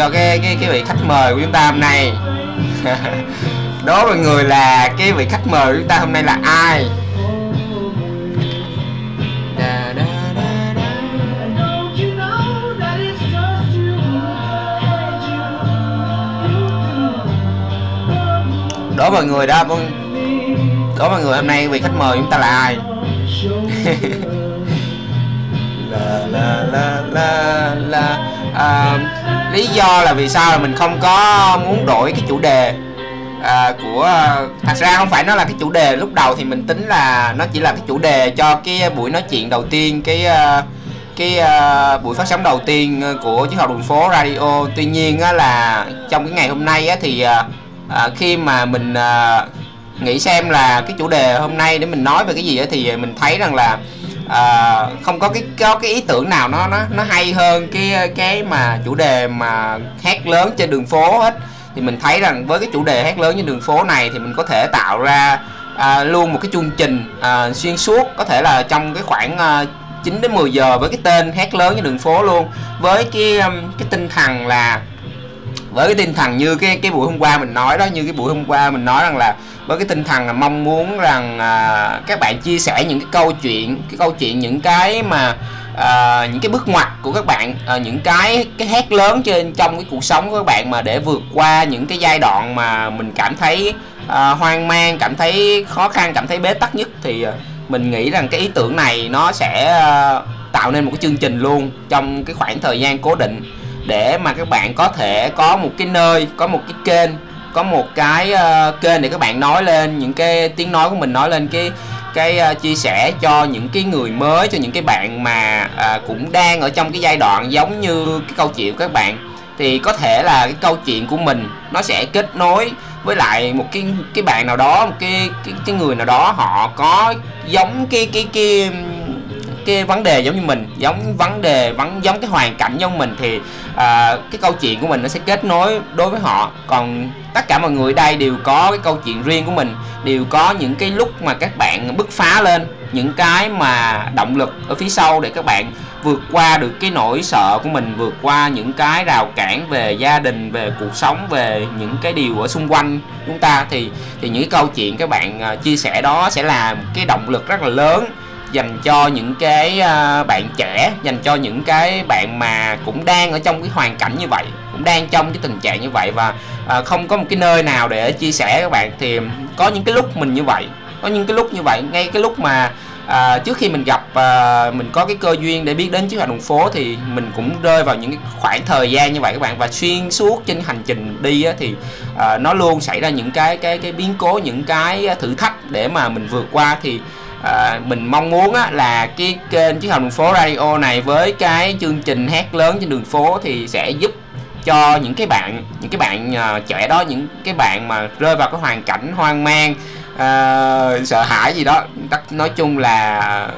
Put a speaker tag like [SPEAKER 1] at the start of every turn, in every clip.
[SPEAKER 1] cho cái cái cái vị khách mời của chúng ta hôm nay. Đố mọi người là cái vị khách mời của chúng ta hôm nay là ai? Đố mọi người đó vâng. Đố mọi người hôm nay vị khách mời chúng ta là ai? La la la la la. À, lý do là vì sao là mình không có muốn đổi cái chủ đề à, của à, thật ra không phải nó là cái chủ đề lúc đầu thì mình tính là nó chỉ là cái chủ đề cho cái buổi nói chuyện đầu tiên cái à, cái uh, buổi phát sóng đầu tiên của chiếc học đường phố radio. Tuy nhiên á, là trong cái ngày hôm nay á, thì uh, khi mà mình uh, nghĩ xem là cái chủ đề hôm nay để mình nói về cái gì á, thì mình thấy rằng là à, không có cái có cái ý tưởng nào nó nó nó hay hơn cái cái mà chủ đề mà hát lớn trên đường phố hết. Thì mình thấy rằng với cái chủ đề hát lớn trên đường phố này thì mình có thể tạo ra à, luôn một cái chương trình à, xuyên suốt có thể là trong cái khoảng à, 9 đến 10 giờ với cái tên hát lớn trên đường phố luôn. Với cái um, cái tinh thần là với cái tinh thần như cái cái buổi hôm qua mình nói đó như cái buổi hôm qua mình nói rằng là với cái tinh thần là mong muốn rằng à, các bạn chia sẻ những cái câu chuyện cái câu chuyện những cái mà à, những cái bước ngoặt của các bạn à, những cái cái hét lớn trên trong cái cuộc sống của các bạn mà để vượt qua những cái giai đoạn mà mình cảm thấy à, hoang mang cảm thấy khó khăn cảm thấy bế tắc nhất thì à, mình nghĩ rằng cái ý tưởng này nó sẽ à, tạo nên một cái chương trình luôn trong cái khoảng thời gian cố định để mà các bạn có thể có một cái nơi có một cái kênh có một cái uh, kênh để các bạn nói lên những cái tiếng nói của mình nói lên cái cái uh, chia sẻ cho những cái người mới cho những cái bạn mà uh, cũng đang ở trong cái giai đoạn giống như cái câu chuyện của các bạn. Thì có thể là cái câu chuyện của mình nó sẽ kết nối với lại một cái cái bạn nào đó một cái cái, cái người nào đó họ có giống cái cái cái cái vấn đề giống như mình giống vấn đề vấn giống cái hoàn cảnh giống mình thì à, cái câu chuyện của mình nó sẽ kết nối đối với họ. Còn tất cả mọi người đây đều có cái câu chuyện riêng của mình đều có những cái lúc mà các bạn bứt phá lên những cái mà động lực ở phía sau để các bạn vượt qua được cái nỗi sợ của mình vượt qua những cái rào cản về gia đình về cuộc sống về những cái điều ở xung quanh chúng ta. Thì thì những cái câu chuyện các bạn à, chia sẻ đó sẽ là một cái động lực rất là lớn dành cho những cái à, bạn trẻ dành cho những cái bạn mà cũng đang ở trong cái hoàn cảnh như vậy cũng đang trong cái tình trạng như vậy và à, không có một cái nơi nào để chia sẻ các bạn. Thì có những cái lúc mình như vậy có những cái lúc như vậy. Ngay cái lúc mà à, trước khi mình gặp à, mình có cái cơ duyên để biết đến chiếc hoạt đường phố thì mình cũng rơi vào những cái khoảng thời gian như vậy các bạn. Và xuyên suốt trên hành trình đi á, thì à, nó luôn xảy ra những cái cái cái biến cố những cái thử thách để mà mình vượt qua. Thì à, mình mong muốn á, là cái kênh chiếc hầm đường phố radio này với cái chương trình hát lớn trên đường phố thì sẽ giúp cho những cái bạn những cái bạn uh, trẻ đó những cái bạn mà rơi vào cái hoàn cảnh hoang mang uh, sợ hãi gì đó nói chung là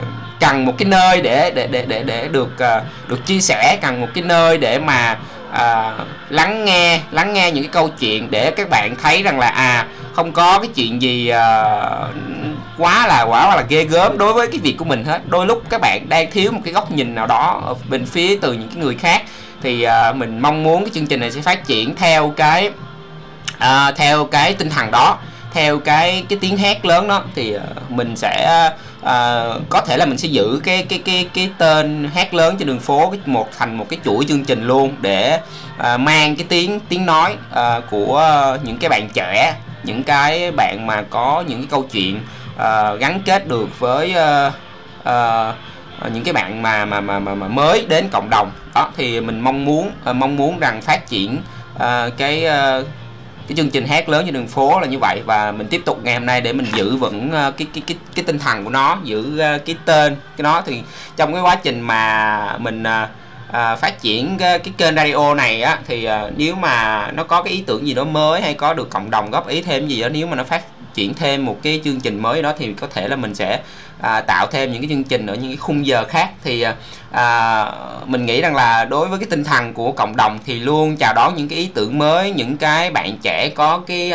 [SPEAKER 1] cần một cái nơi để để để để để được uh, được chia sẻ cần một cái nơi để mà uh, lắng nghe lắng nghe những cái câu chuyện để các bạn thấy rằng là à không có cái chuyện gì uh, quá là quá là ghê gớm đối với cái việc của mình hết. Đôi lúc các bạn đang thiếu một cái góc nhìn nào đó ở bên phía từ những cái người khác thì uh, mình mong muốn cái chương trình này sẽ phát triển theo cái uh, theo cái tinh thần đó theo cái cái tiếng hét lớn đó. Thì uh, mình sẽ uh, có thể là mình sẽ giữ cái cái cái cái tên hát lớn trên đường phố một thành một cái chuỗi chương trình luôn để uh, mang cái tiếng tiếng nói uh, của uh, những cái bạn trẻ những cái bạn mà có những cái câu chuyện uh, gắn kết được với uh, uh, những cái bạn mà mà mà mà, mà mới đến cộng đồng. Đó thì mình mong muốn uh, mong muốn rằng phát triển uh, cái uh, cái chương trình hát lớn trên đường phố là như vậy. Và mình tiếp tục ngày hôm nay để mình giữ vững uh, cái cái cái cái tinh thần của nó giữ uh, cái tên cái nó thì trong cái quá trình mà mình uh, à, phát triển cái, cái kênh radio này á thì à, nếu mà nó có cái ý tưởng gì đó mới hay có được cộng đồng góp ý thêm gì đó nếu mà nó phát triển thêm một cái chương trình mới đó thì có thể là mình sẽ à, tạo thêm những cái chương trình ở những cái khung giờ khác. Thì à, à mình nghĩ rằng là đối với cái tinh thần của cộng đồng thì luôn chào đón những cái ý tưởng mới những cái bạn trẻ có cái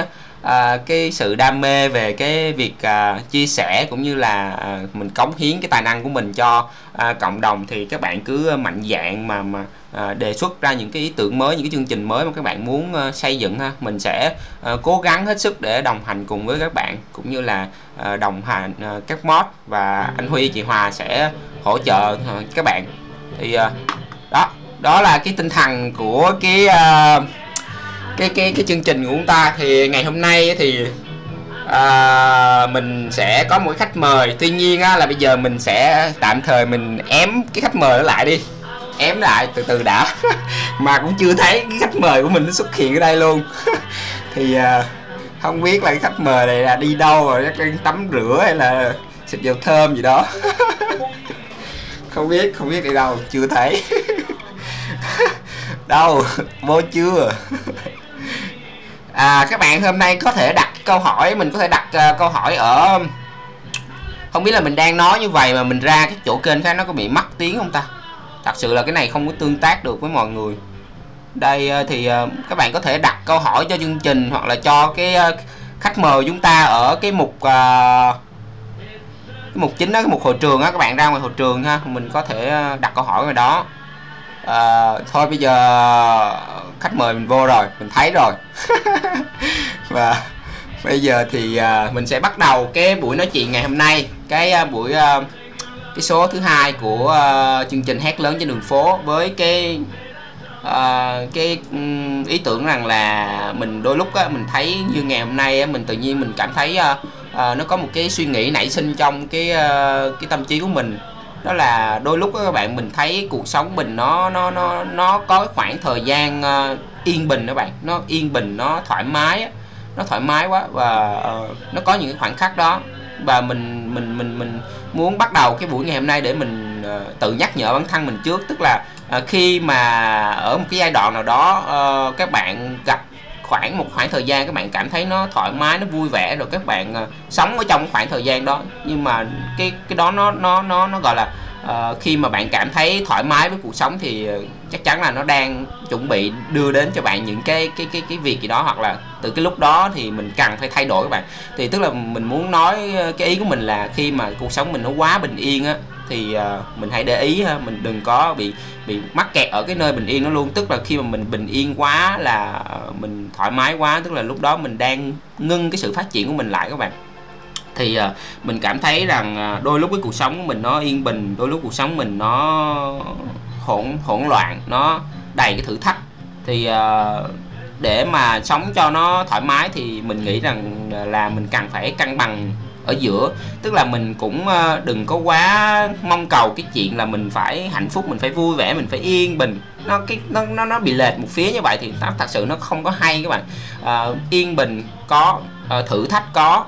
[SPEAKER 1] à, cái sự đam mê về cái việc à, chia sẻ cũng như là à, mình cống hiến cái tài năng của mình cho à, cộng đồng thì các bạn cứ mạnh dạn mà mà à, đề xuất ra những cái ý tưởng mới những cái chương trình mới mà các bạn muốn à, xây dựng ha. Mình sẽ à, cố gắng hết sức để đồng hành cùng với các bạn cũng như là à, đồng hành à, các mod và anh Huy chị Hòa sẽ hỗ trợ à, các bạn. Thì à, đó đó là cái tinh thần của cái uh, cái cái cái chương trình của chúng ta thì ngày hôm nay thì à, mình sẽ có một khách mời. Tuy nhiên á, là bây giờ mình sẽ tạm thời mình ém cái khách mời đó lại đi. Ém lại từ từ đã. Mà cũng chưa thấy cái khách mời của mình nó xuất hiện ở đây luôn. Thì à, không biết là cái khách mời này là đi đâu rồi cái đang tắm rửa hay là xịt dầu thơm gì đó. Không biết không biết đi đâu chưa thấy. Đâu vô chưa à các bạn hôm nay có thể đặt câu hỏi mình có thể đặt uh, câu hỏi ở không biết là mình đang nói như vậy mà mình ra cái chỗ kênh khác nó có bị mất tiếng không ta? Thật sự là cái này không có tương tác được với mọi người. Đây uh, thì uh, các bạn có thể đặt câu hỏi cho chương trình hoặc là cho cái uh, khách mời chúng ta ở cái mục uh, cái mục chính đó cái mục hội trường á các bạn ra ngoài hội trường ha mình có thể đặt câu hỏi ngoài đó à, thôi bây giờ khách mời mình vô rồi mình thấy rồi. Và bây giờ thì à, mình sẽ bắt đầu cái buổi nói chuyện ngày hôm nay. Cái à, buổi à, cái số thứ hai của à, chương trình hát lớn trên đường phố với cái à, cái um, ý tưởng rằng là mình đôi lúc á, mình thấy như ngày hôm nay á, mình tự nhiên mình cảm thấy à, à, nó có một cái suy nghĩ nảy sinh trong cái à, cái tâm trí của mình đó là đôi lúc các bạn mình thấy cuộc sống mình nó nó nó nó có cái khoảng thời gian uh, yên bình các bạn. Nó yên bình nó thoải mái á. Nó thoải mái quá và uh, nó có những cái khoảnh khắc đó. Và mình mình mình mình muốn bắt đầu cái buổi ngày hôm nay để mình uh, tự nhắc nhở bản thân mình trước. Tức là uh, khi mà ở một cái giai đoạn nào đó uh, các bạn gặp khoảng một khoảng thời gian các bạn cảm thấy nó thoải mái nó vui vẻ rồi các bạn uh, sống ở trong khoảng thời gian đó. Nhưng mà cái cái đó nó nó nó nó gọi là uh, khi mà bạn cảm thấy thoải mái với cuộc sống thì uh, chắc chắn là nó đang chuẩn bị đưa đến cho bạn những cái cái cái cái việc gì đó hoặc là từ cái lúc đó thì mình cần phải thay đổi các bạn. Thì tức là mình muốn nói cái ý của mình là khi mà cuộc sống mình nó quá bình yên á thì à, mình hãy để ý ha, mình đừng có bị bị mắc kẹt ở cái nơi bình yên nó luôn. Tức là khi mà mình bình yên quá là à, mình thoải mái quá, tức là lúc đó mình đang ngưng cái sự phát triển của mình lại các bạn. Thì à, mình cảm thấy rằng đôi lúc cái cuộc sống của mình nó yên bình, đôi lúc cuộc sống mình nó hỗn hỗn loạn, nó đầy cái thử thách. Thì để mà sống cho nó thoải mái thì mình nghĩ rằng là mình cần phải cân bằng ở giữa. Tức là mình cũng ờ, đừng có quá mong cầu cái chuyện là mình phải hạnh phúc mình phải vui vẻ mình phải yên bình. Nó cái nó nó nó bị lệch một phía như vậy thì nó thật sự nó không có hay các bạn. À, yên bình có ờ, thử thách có.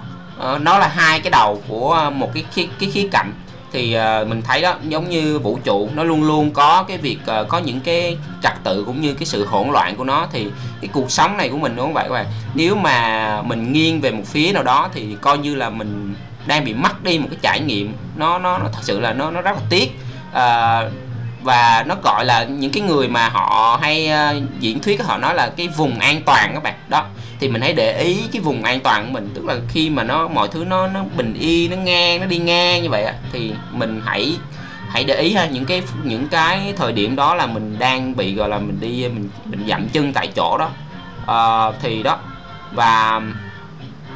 [SPEAKER 1] Nó là hai cái đầu của một cái khía, cái khía cạnh thì uh, mình thấy đó giống như vũ trụ nó luôn luôn có cái việc uh, có những cái trật tự cũng như cái sự hỗn loạn của nó thì cái cuộc sống này của mình đúng không vậy các bạn nếu mà mình nghiêng về một phía nào đó thì coi như là mình đang bị mất đi một cái trải nghiệm nó nó, nó thật sự là nó nó rất là tiếc. Uh, và nó gọi là những cái người mà họ hay uh, diễn thuyết họ nói là cái vùng an toàn các bạn. Đó thì mình hãy để ý cái vùng an toàn của mình tức là khi mà nó mọi thứ nó nó bình yên nó ngang nó đi ngang như vậy á thì mình hãy hãy để ý ha những cái những cái thời điểm đó là mình đang bị gọi là mình đi mình mình dậm chân tại chỗ đó. Uh, thì đó và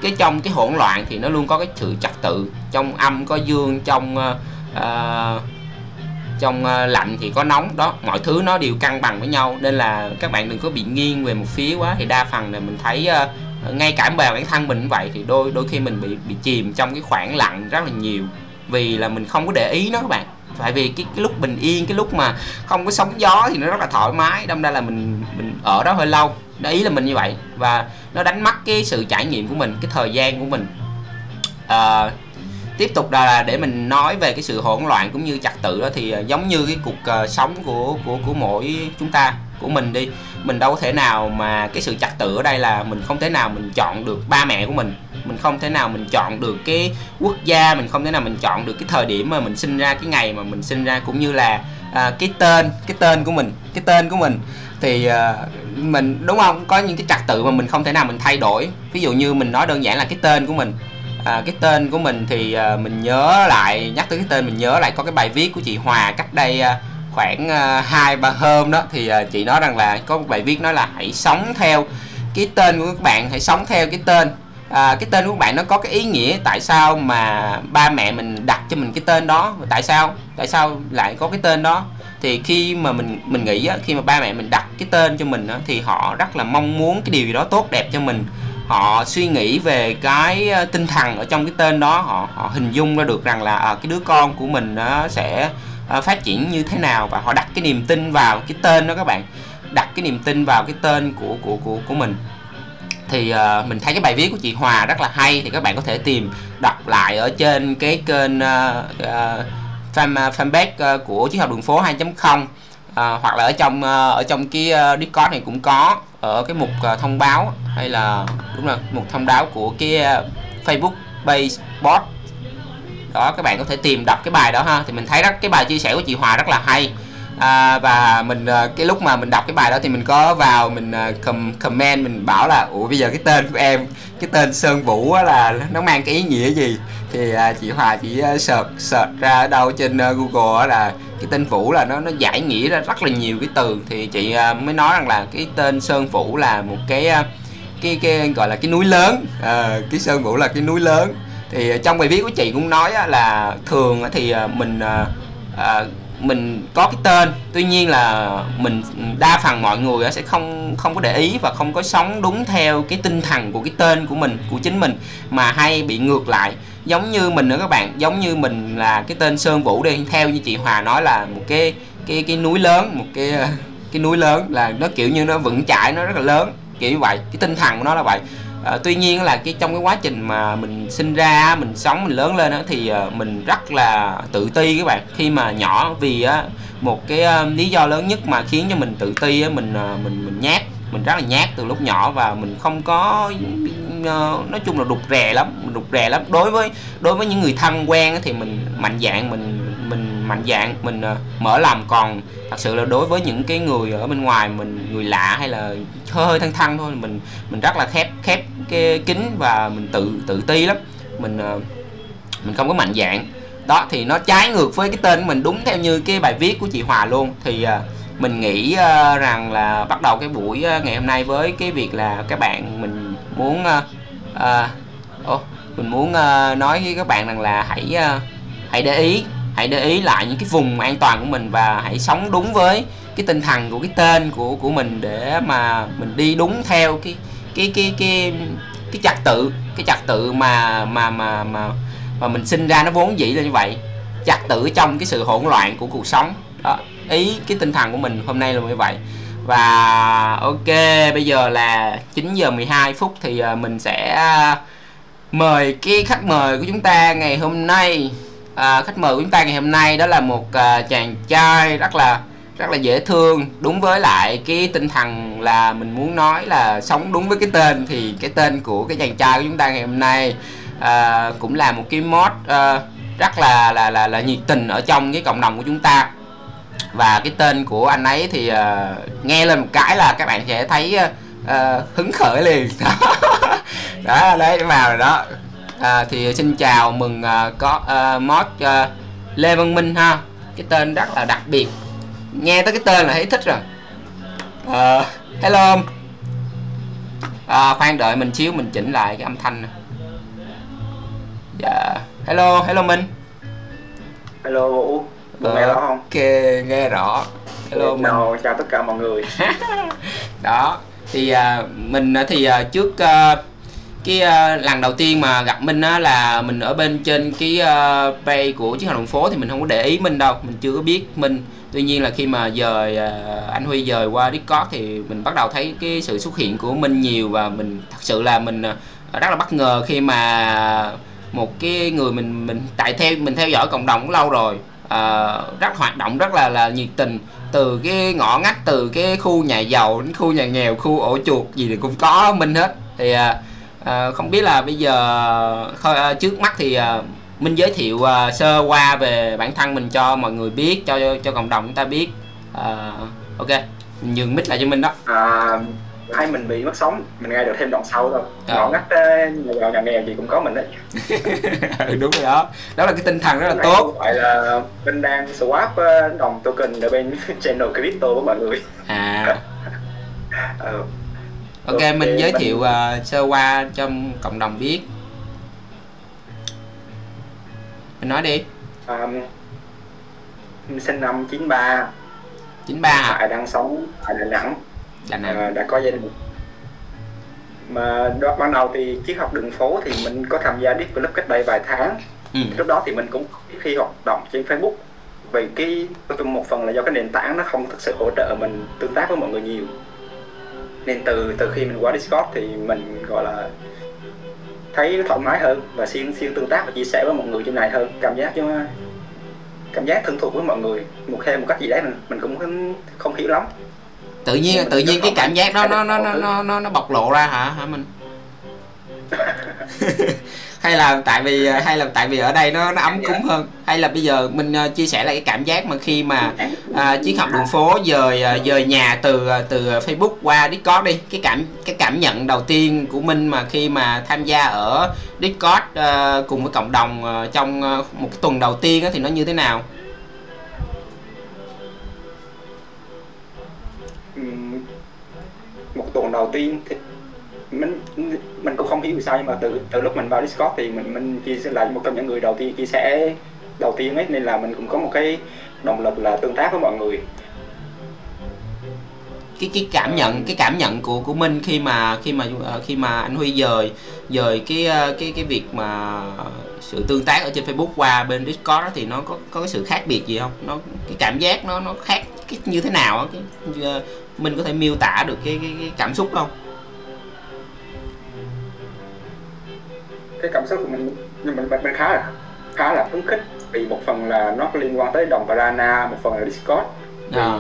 [SPEAKER 1] cái trong cái hỗn loạn thì nó luôn có cái sự trật tự trong âm có dương trong uh, trong ờ, lạnh thì có nóng đó mọi thứ nó đều cân bằng với nhau. Nên là các bạn đừng có bị nghiêng về một phía quá. Thì đa phần là mình thấy uh, ngay cả bản thân mình cũng vậy. Thì đôi đôi khi mình bị bị chìm trong cái khoảng lặng rất là nhiều. Vì là mình không có để ý nó các bạn. Tại vì cái, cái lúc bình yên cái lúc mà không có sóng gió thì nó rất là thoải mái. Đâm ra là mình mình ở đó hơi lâu. Để ý là mình như vậy. Và nó đánh mất cái sự trải nghiệm của mình cái thời gian của mình. À, tiếp tục là để mình nói về cái sự hỗn loạn cũng như trật tự đó thì ờ, giống như cái cuộc ờ, sống của của của mỗi chúng ta của mình đi. Mình đâu có thể nào mà cái sự trật tự ở đây là mình không thể nào mình chọn được ba mẹ của mình. Mình không thể nào mình chọn được cái quốc gia mình không thể nào mình chọn được cái thời điểm mà mình sinh ra cái ngày mà mình sinh ra cũng như là à, cái tên cái tên của mình cái tên của mình. Thì à, mình đúng không? Có những cái trật tự mà mình không thể nào mình thay đổi. Ví dụ như mình nói đơn giản là cái tên của mình à, cái tên của mình thì à, mình nhớ lại nhắc tới cái tên mình nhớ lại có cái bài viết của chị Hòa cách đây à, khoảng à, hai ba hôm đó. Thì à, chị nói rằng là có một bài viết nói là hãy sống theo cái tên của các bạn hãy sống theo cái tên. À, cái tên của các bạn nó có cái ý nghĩa tại sao mà ba mẹ mình đặt cho mình cái tên đó? Tại sao? Tại sao lại có cái tên đó? Thì khi mà mình mình nghĩ á, khi mà ba mẹ mình đặt cái tên cho mình á, thì họ rất là mong muốn cái điều gì đó tốt đẹp cho mình họ suy nghĩ về cái ờ, tinh thần ở trong cái tên đó họ họ hình dung ra được rằng là à, cái đứa con của mình nó sẽ ờ, phát triển như thế nào và họ đặt cái niềm tin vào cái tên đó các bạn. Đặt cái niềm tin vào cái tên của của của của mình. Thì uh, mình thấy cái bài viết của chị Hòa rất là hay thì các bạn có thể tìm đọc lại ở trên cái kênh uh, uh, fan fanpage uh, của chiến học đường phố 2.0 uh, hoặc là ở trong uh, ở trong cái uh, Discord này cũng có ở cái mục à, thông báo hay là đúng rồi mục thông báo của cái à, Facebook page bot đó các bạn có thể tìm đọc cái bài đó ha. Thì mình thấy rất cái bài chia sẻ của chị Hòa rất là hay. À, và mình à, cái lúc mà mình đọc cái bài đó thì mình có vào mình comment mình bảo là ủa bây giờ cái tên của em cái tên Sơn Vũ là nó mang cái ý nghĩa gì? Thì à, chị Hòa chỉ uh, search search ra ở đâu trên à, Google là cái tên Vũ là nó nó giải nghĩa ra rất là nhiều cái từ. Thì chị mới nói rằng là cái tên Sơn Vũ là một cái cái cái gọi là cái núi lớn. À, cái Sơn Vũ là cái núi lớn. Thì trong bài viết của chị cũng nói là thường thì mình à, mình có cái tên. Tuy nhiên là mình đa phần mọi người sẽ không không có để ý và không có sống đúng theo cái tinh thần của cái tên của mình của chính mình mà hay bị ngược lại giống như mình nữa các bạn giống như mình là cái tên Sơn Vũ đi theo như chị Hòa nói là một cái cái cái núi lớn một cái cái núi lớn là nó kiểu như nó vững chãi nó rất là lớn kiểu như vậy cái tinh thần của nó là vậy. À, tuy nhiên là cái trong cái quá trình mà mình sinh ra mình sống mình lớn lên đó thì ờ, mình rất là tự ti các bạn. Khi mà nhỏ vì á, một cái ờ, lý do lớn nhất mà khiến cho mình tự ti á, mình mình mình nhát mình rất là nhát từ lúc nhỏ và mình không có Ờ, nói chung là rụt rè lắm, mình rụt rè lắm. Đối với đối với những người thân quen thì mình mạnh dạng, mình mình mạnh dạng, mình ờ, mở lòng. Còn thật sự là đối với những cái người ở bên ngoài, mình, người lạ hay là hơi hơi thân thân thôi, mình mình rất là khép khép cái kính và mình tự tự ti lắm. Mình ờ, mình không có mạnh dạng. Đó, thì nó trái ngược với cái tên của mình, đúng theo như cái bài viết của chị Hòa luôn. Thì mình nghĩ rằng là bắt đầu cái buổi ngày hôm nay với cái việc là các bạn mình muốn à, à, ô, mình muốn à, nói với các bạn rằng là hãy à, hãy để ý hãy để ý lại những cái vùng an toàn của mình và hãy sống đúng với cái tinh thần của cái tên của của mình để mà mình đi đúng theo cái cái cái cái cái trật tự cái trật tự mà mà mà mà mà mình sinh ra nó vốn dĩ là như vậy. Trật tự trong cái sự hỗn loạn của cuộc sống. Đó ý cái tinh thần của mình hôm nay là như vậy và ok bây giờ là 9 giờ 12 phút thì ờ, mình sẽ ờ, mời cái khách mời của chúng ta ngày hôm nay. À, khách mời của chúng ta ngày hôm nay đó là một à, chàng trai rất là rất là dễ thương. Đúng với lại cái tinh thần là mình muốn nói là sống đúng với cái tên thì cái tên của cái chàng trai của chúng ta ngày hôm nay à, cũng là một cái mod à, rất là là là là nhiệt tình ở trong cái cộng đồng của chúng ta và cái tên của anh ấy thì uh, nghe lên một cái là các bạn sẽ thấy uh, hứng khởi liền. Đó đấy vào rồi đó. À, thì xin chào mừng uh, có uh, mod uh, Lê Văn Minh ha. Cái tên rất là đặc biệt. Nghe tới cái tên là thấy thích rồi. Uh, hello uh, khoan đợi mình xíu mình chỉnh lại cái âm thanh nè. Dạ hello hello Minh.
[SPEAKER 2] Hello Vũ, Vũ nghe rõ không?
[SPEAKER 1] ok nghe rõ. Hello Minh
[SPEAKER 2] chào, chào tất cả mọi người.
[SPEAKER 1] Đó thì à, mình á thì à, trước à, cái à, lần đầu tiên mà gặp Minh á là mình ở bên trên cái à, page của chiến học đường phố thì mình không có để ý Minh đâu. Mình chưa có biết Minh. Tuy nhiên là khi mà dời à, anh Huy dời qua Discord thì mình bắt đầu thấy cái sự xuất hiện của Minh nhiều và mình thật sự là mình à, rất là bất ngờ khi mà một cái người mình mình tại theo mình theo dõi cộng đồng cũng lâu rồi uh, rất hoạt động rất là là nhiệt tình. Từ cái ngõ ngách từ cái khu nhà giàu đến khu nhà nghèo khu ổ chuột gì thì cũng có minh hết. Thì uh, không biết là bây giờ thôi uh, trước mắt thì uh, minh giới thiệu uh, sơ qua về bản thân mình cho mọi người biết cho cho cộng đồng chúng ta biết. Uh, ok nhường mic lại cho minh đó.
[SPEAKER 2] Uh, hay mình bị mất sóng mình nghe được thêm đoạn sau thôi. Ngách ờ, nhà giàu nhà nghèo gì cũng có mình đấy
[SPEAKER 1] ừ, đúng rồi đó. Đó là cái tinh thần rất là tốt.
[SPEAKER 2] phải là bên đang swap đồng token ở bên channel crypto của mọi người.
[SPEAKER 1] À.
[SPEAKER 2] Ờ,
[SPEAKER 1] ok, mình giới
[SPEAKER 2] mình-
[SPEAKER 1] thiệu ờ, sơ qua trong cộng đồng biết. Mình nói đi.
[SPEAKER 2] À, mình sinh năm 93
[SPEAKER 1] 93 hả
[SPEAKER 2] Hải đang sống Nẵng
[SPEAKER 1] Đà Nẵng
[SPEAKER 2] à, đã có gia đình. Mà đó, ban đầu thì triết học đường phố thì mình có tham gia Deep Club cách đây vài tháng.
[SPEAKER 1] Ừ.
[SPEAKER 2] lúc đó thì mình cũng khi hoạt động trên Facebook. Vì cái một phần là do cái nền tảng nó không thực sự hỗ trợ mình tương tác với mọi người nhiều. Nên từ từ khi mình qua Discord thì mình gọi là thấy thoải mái hơn và xuyên xuyên tương tác và chia sẻ với mọi người trên này hơn. Cảm giác chứ cảm giác thân thuộc với mọi người. Một thêm một cách gì đấy mình mình cũng không hiểu lắm
[SPEAKER 1] tự nhiên tự nhiên cái cảm giác đó nó nó nó nó nó, nó bộc lộ ra hả? Hả mình hay là tại vì hay là tại vì ở đây nó nó ấm cúng hơn? Hay là bây giờ mình ờ, chia sẻ lại cái cảm giác mà khi mà à, chiến học đường phố dời dời nhà từ từ Facebook qua Discord đi. Cái cảm cái cảm nhận đầu tiên của mình mà khi mà tham gia ở Discord à, cùng với cộng đồng à, trong một cái tuần đầu tiên á, thì nó như thế nào
[SPEAKER 2] tuần đầu tiên thì mình mình cũng không hiểu sao nhưng mà từ từ lúc mình vào Discord thì mình mình chia sẻ là một trong những người đầu tiên chia sẻ đầu tiên ấy nên là mình cũng có một cái động lực là tương tác với mọi người.
[SPEAKER 1] Cái cái cảm nhận cái cảm nhận của của Minh khi mà khi mà ờ, khi mà anh Huy dời dời cái ờ, cái cái việc mà sự tương tác ở trên Facebook qua bên Discord đó, thì nó có có cái sự khác biệt gì không? Nó cái cảm giác nó nó khác cái như thế nào cái ờ, Minh có thể miêu tả được cái cái, cái cảm xúc không?
[SPEAKER 2] Cái cảm xúc của mình nhưng mình, mình, mình khá là khá là phấn khích. Vì một phần là nó có liên quan tới đồng Parana một phần là Discord. Vì
[SPEAKER 1] À.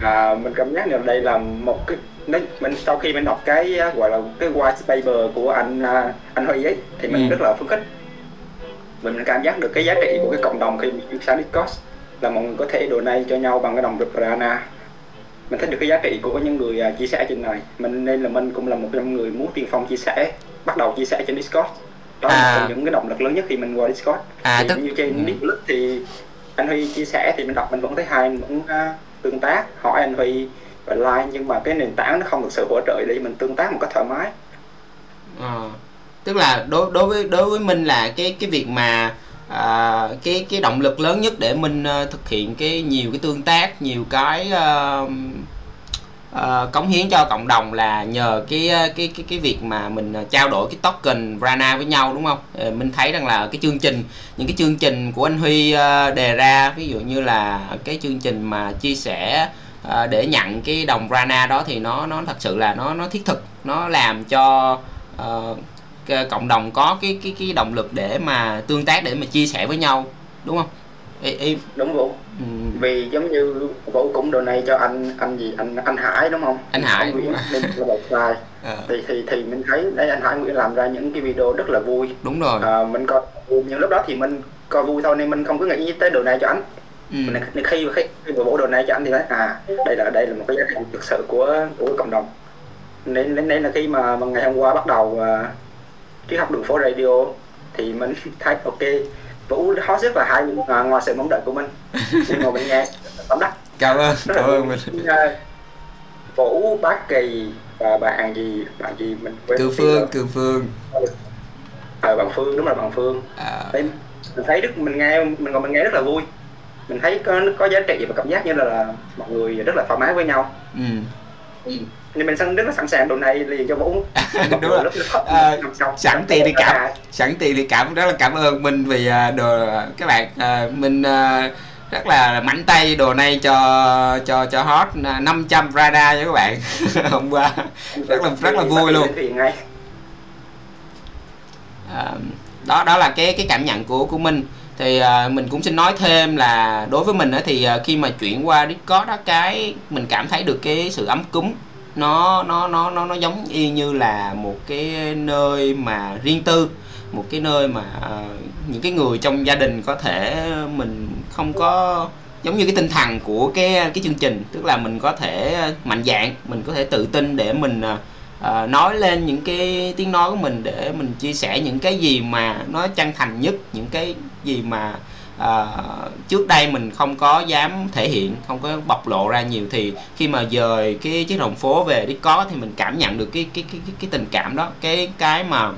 [SPEAKER 2] à, mình cảm giác là đây là một cái nó, mình sau khi mình đọc cái à, gọi là cái white paper của anh à, anh Huy ấy thì mình
[SPEAKER 1] Ừ.
[SPEAKER 2] rất là phấn khích. Mình mình cảm giác được cái giá trị của cái cộng đồng khi mình sang Discord là mọi người có thể donate cho nhau bằng cái đồng Parana mình thấy được cái giá trị của những người à, chia sẻ trên này mình nên là mình cũng là một trong người muốn tiên phong chia sẻ bắt đầu chia sẻ trên Discord đó là
[SPEAKER 1] À.
[SPEAKER 2] trong những cái động lực lớn nhất khi mình qua Discord
[SPEAKER 1] à
[SPEAKER 2] thì
[SPEAKER 1] tức
[SPEAKER 2] như trên
[SPEAKER 1] ừ.
[SPEAKER 2] Discord thì anh Huy chia sẻ thì mình đọc mình vẫn thấy hay mình vẫn à, tương tác hỏi anh Huy và like nhưng mà cái nền tảng nó không thực sự hỗ trợ để mình tương tác một cách thoải mái
[SPEAKER 1] Ờ. tức là đối đối với đối với Minh là cái cái việc mà à, cái cái động lực lớn nhất để mình ờ, thực hiện cái nhiều cái tương tác nhiều cái uh, uh, cống hiến cho cộng đồng là nhờ cái cái cái cái việc mà mình trao đổi cái token Rana với nhau đúng không? mình thấy rằng là cái chương trình những cái chương trình của anh Huy đề ra ví dụ như là cái chương trình mà chia sẻ để nhận cái đồng Rana đó thì nó nó thật sự là nó nó thiết thực nó làm cho uh, cộng đồng có cái cái cái động lực để mà tương tác để mà chia sẻ với nhau đúng không? Ý, ý,
[SPEAKER 2] đúng Vũ.
[SPEAKER 1] Ừ,
[SPEAKER 2] vì giống như Vũ cũng donate cho anh anh gì anh anh Hải đúng không?
[SPEAKER 1] Anh Hải.
[SPEAKER 2] Nguyễn nên là một vài
[SPEAKER 1] ờ,
[SPEAKER 2] thì thì thì mình thấy đấy anh Hải Nguyễn làm ra những cái video rất là vui.
[SPEAKER 1] Đúng rồi.
[SPEAKER 2] à, mình coi nhưng lúc đó thì mình coi vui thôi nên mình không có nghĩ tới donate cho anh.
[SPEAKER 1] Ừ.
[SPEAKER 2] nên khi khi khi mà Vũ donate cho anh thì nói à đây là đây là một cái giá trị thực sự của của cộng đồng. Nên nên, nên là khi mà, mà ngày hôm qua bắt đầu uh, triết học đường phố radio thì mình thấy ok Vũ hot rất là hay à, ngoài sự mong đợi của mình. Nhưng mà mình nghe tấm đắc
[SPEAKER 1] Cảm ơn,
[SPEAKER 2] rất
[SPEAKER 1] cảm ơn mình.
[SPEAKER 2] Ờ, Vũ Bác Kỳ và bạn gì bạn gì mình quên
[SPEAKER 1] Cự
[SPEAKER 2] mất
[SPEAKER 1] Phương,
[SPEAKER 2] rồi.
[SPEAKER 1] Cự Phương.
[SPEAKER 2] ờ bạn Phương đúng là bạn Phương.
[SPEAKER 1] À,
[SPEAKER 2] mình thấy rất mình nghe mình còn mình nghe rất là vui. Mình thấy có có giá trị và cảm giác như là, là mọi người rất là thoải mái với nhau.
[SPEAKER 1] Ừ.
[SPEAKER 2] nên mình sẵn rất là sẵn sàng đồ này liền cho Vũ
[SPEAKER 1] Đúng rồi. À, sẵn tiền thì cảm sẵn tiền thì cảm rất là cảm ơn Minh vì à, đồ các bạn à, Minh à, rất là mạnh tay đồ này cho cho cho hot à, 500 radar nha các bạn. Hôm qua rất là rất là vui luôn.
[SPEAKER 2] thì
[SPEAKER 1] À, đó đó là cái cái cảm nhận của của mình thì à, mình cũng xin nói thêm là đối với mình á, thì à, khi mà chuyển qua Discord đó cái mình cảm thấy được cái sự ấm cúng nó nó nó nó nó giống y như là một cái nơi mà riêng tư một cái nơi mà uh, những cái người trong gia đình có thể mình không có giống như cái tinh thần của cái cái chương trình tức là mình có thể mạnh dạn mình có thể tự tin để mình uh, nói lên những cái tiếng nói của mình để mình chia sẻ những cái gì mà nó chân thành nhất những cái gì mà à, trước đây mình không có dám thể hiện không có bộc lộ ra nhiều thì khi mà dời cái chiếc đồng phố về Discord thì mình cảm nhận được cái cái cái cái, cái tình cảm đó cái cái mà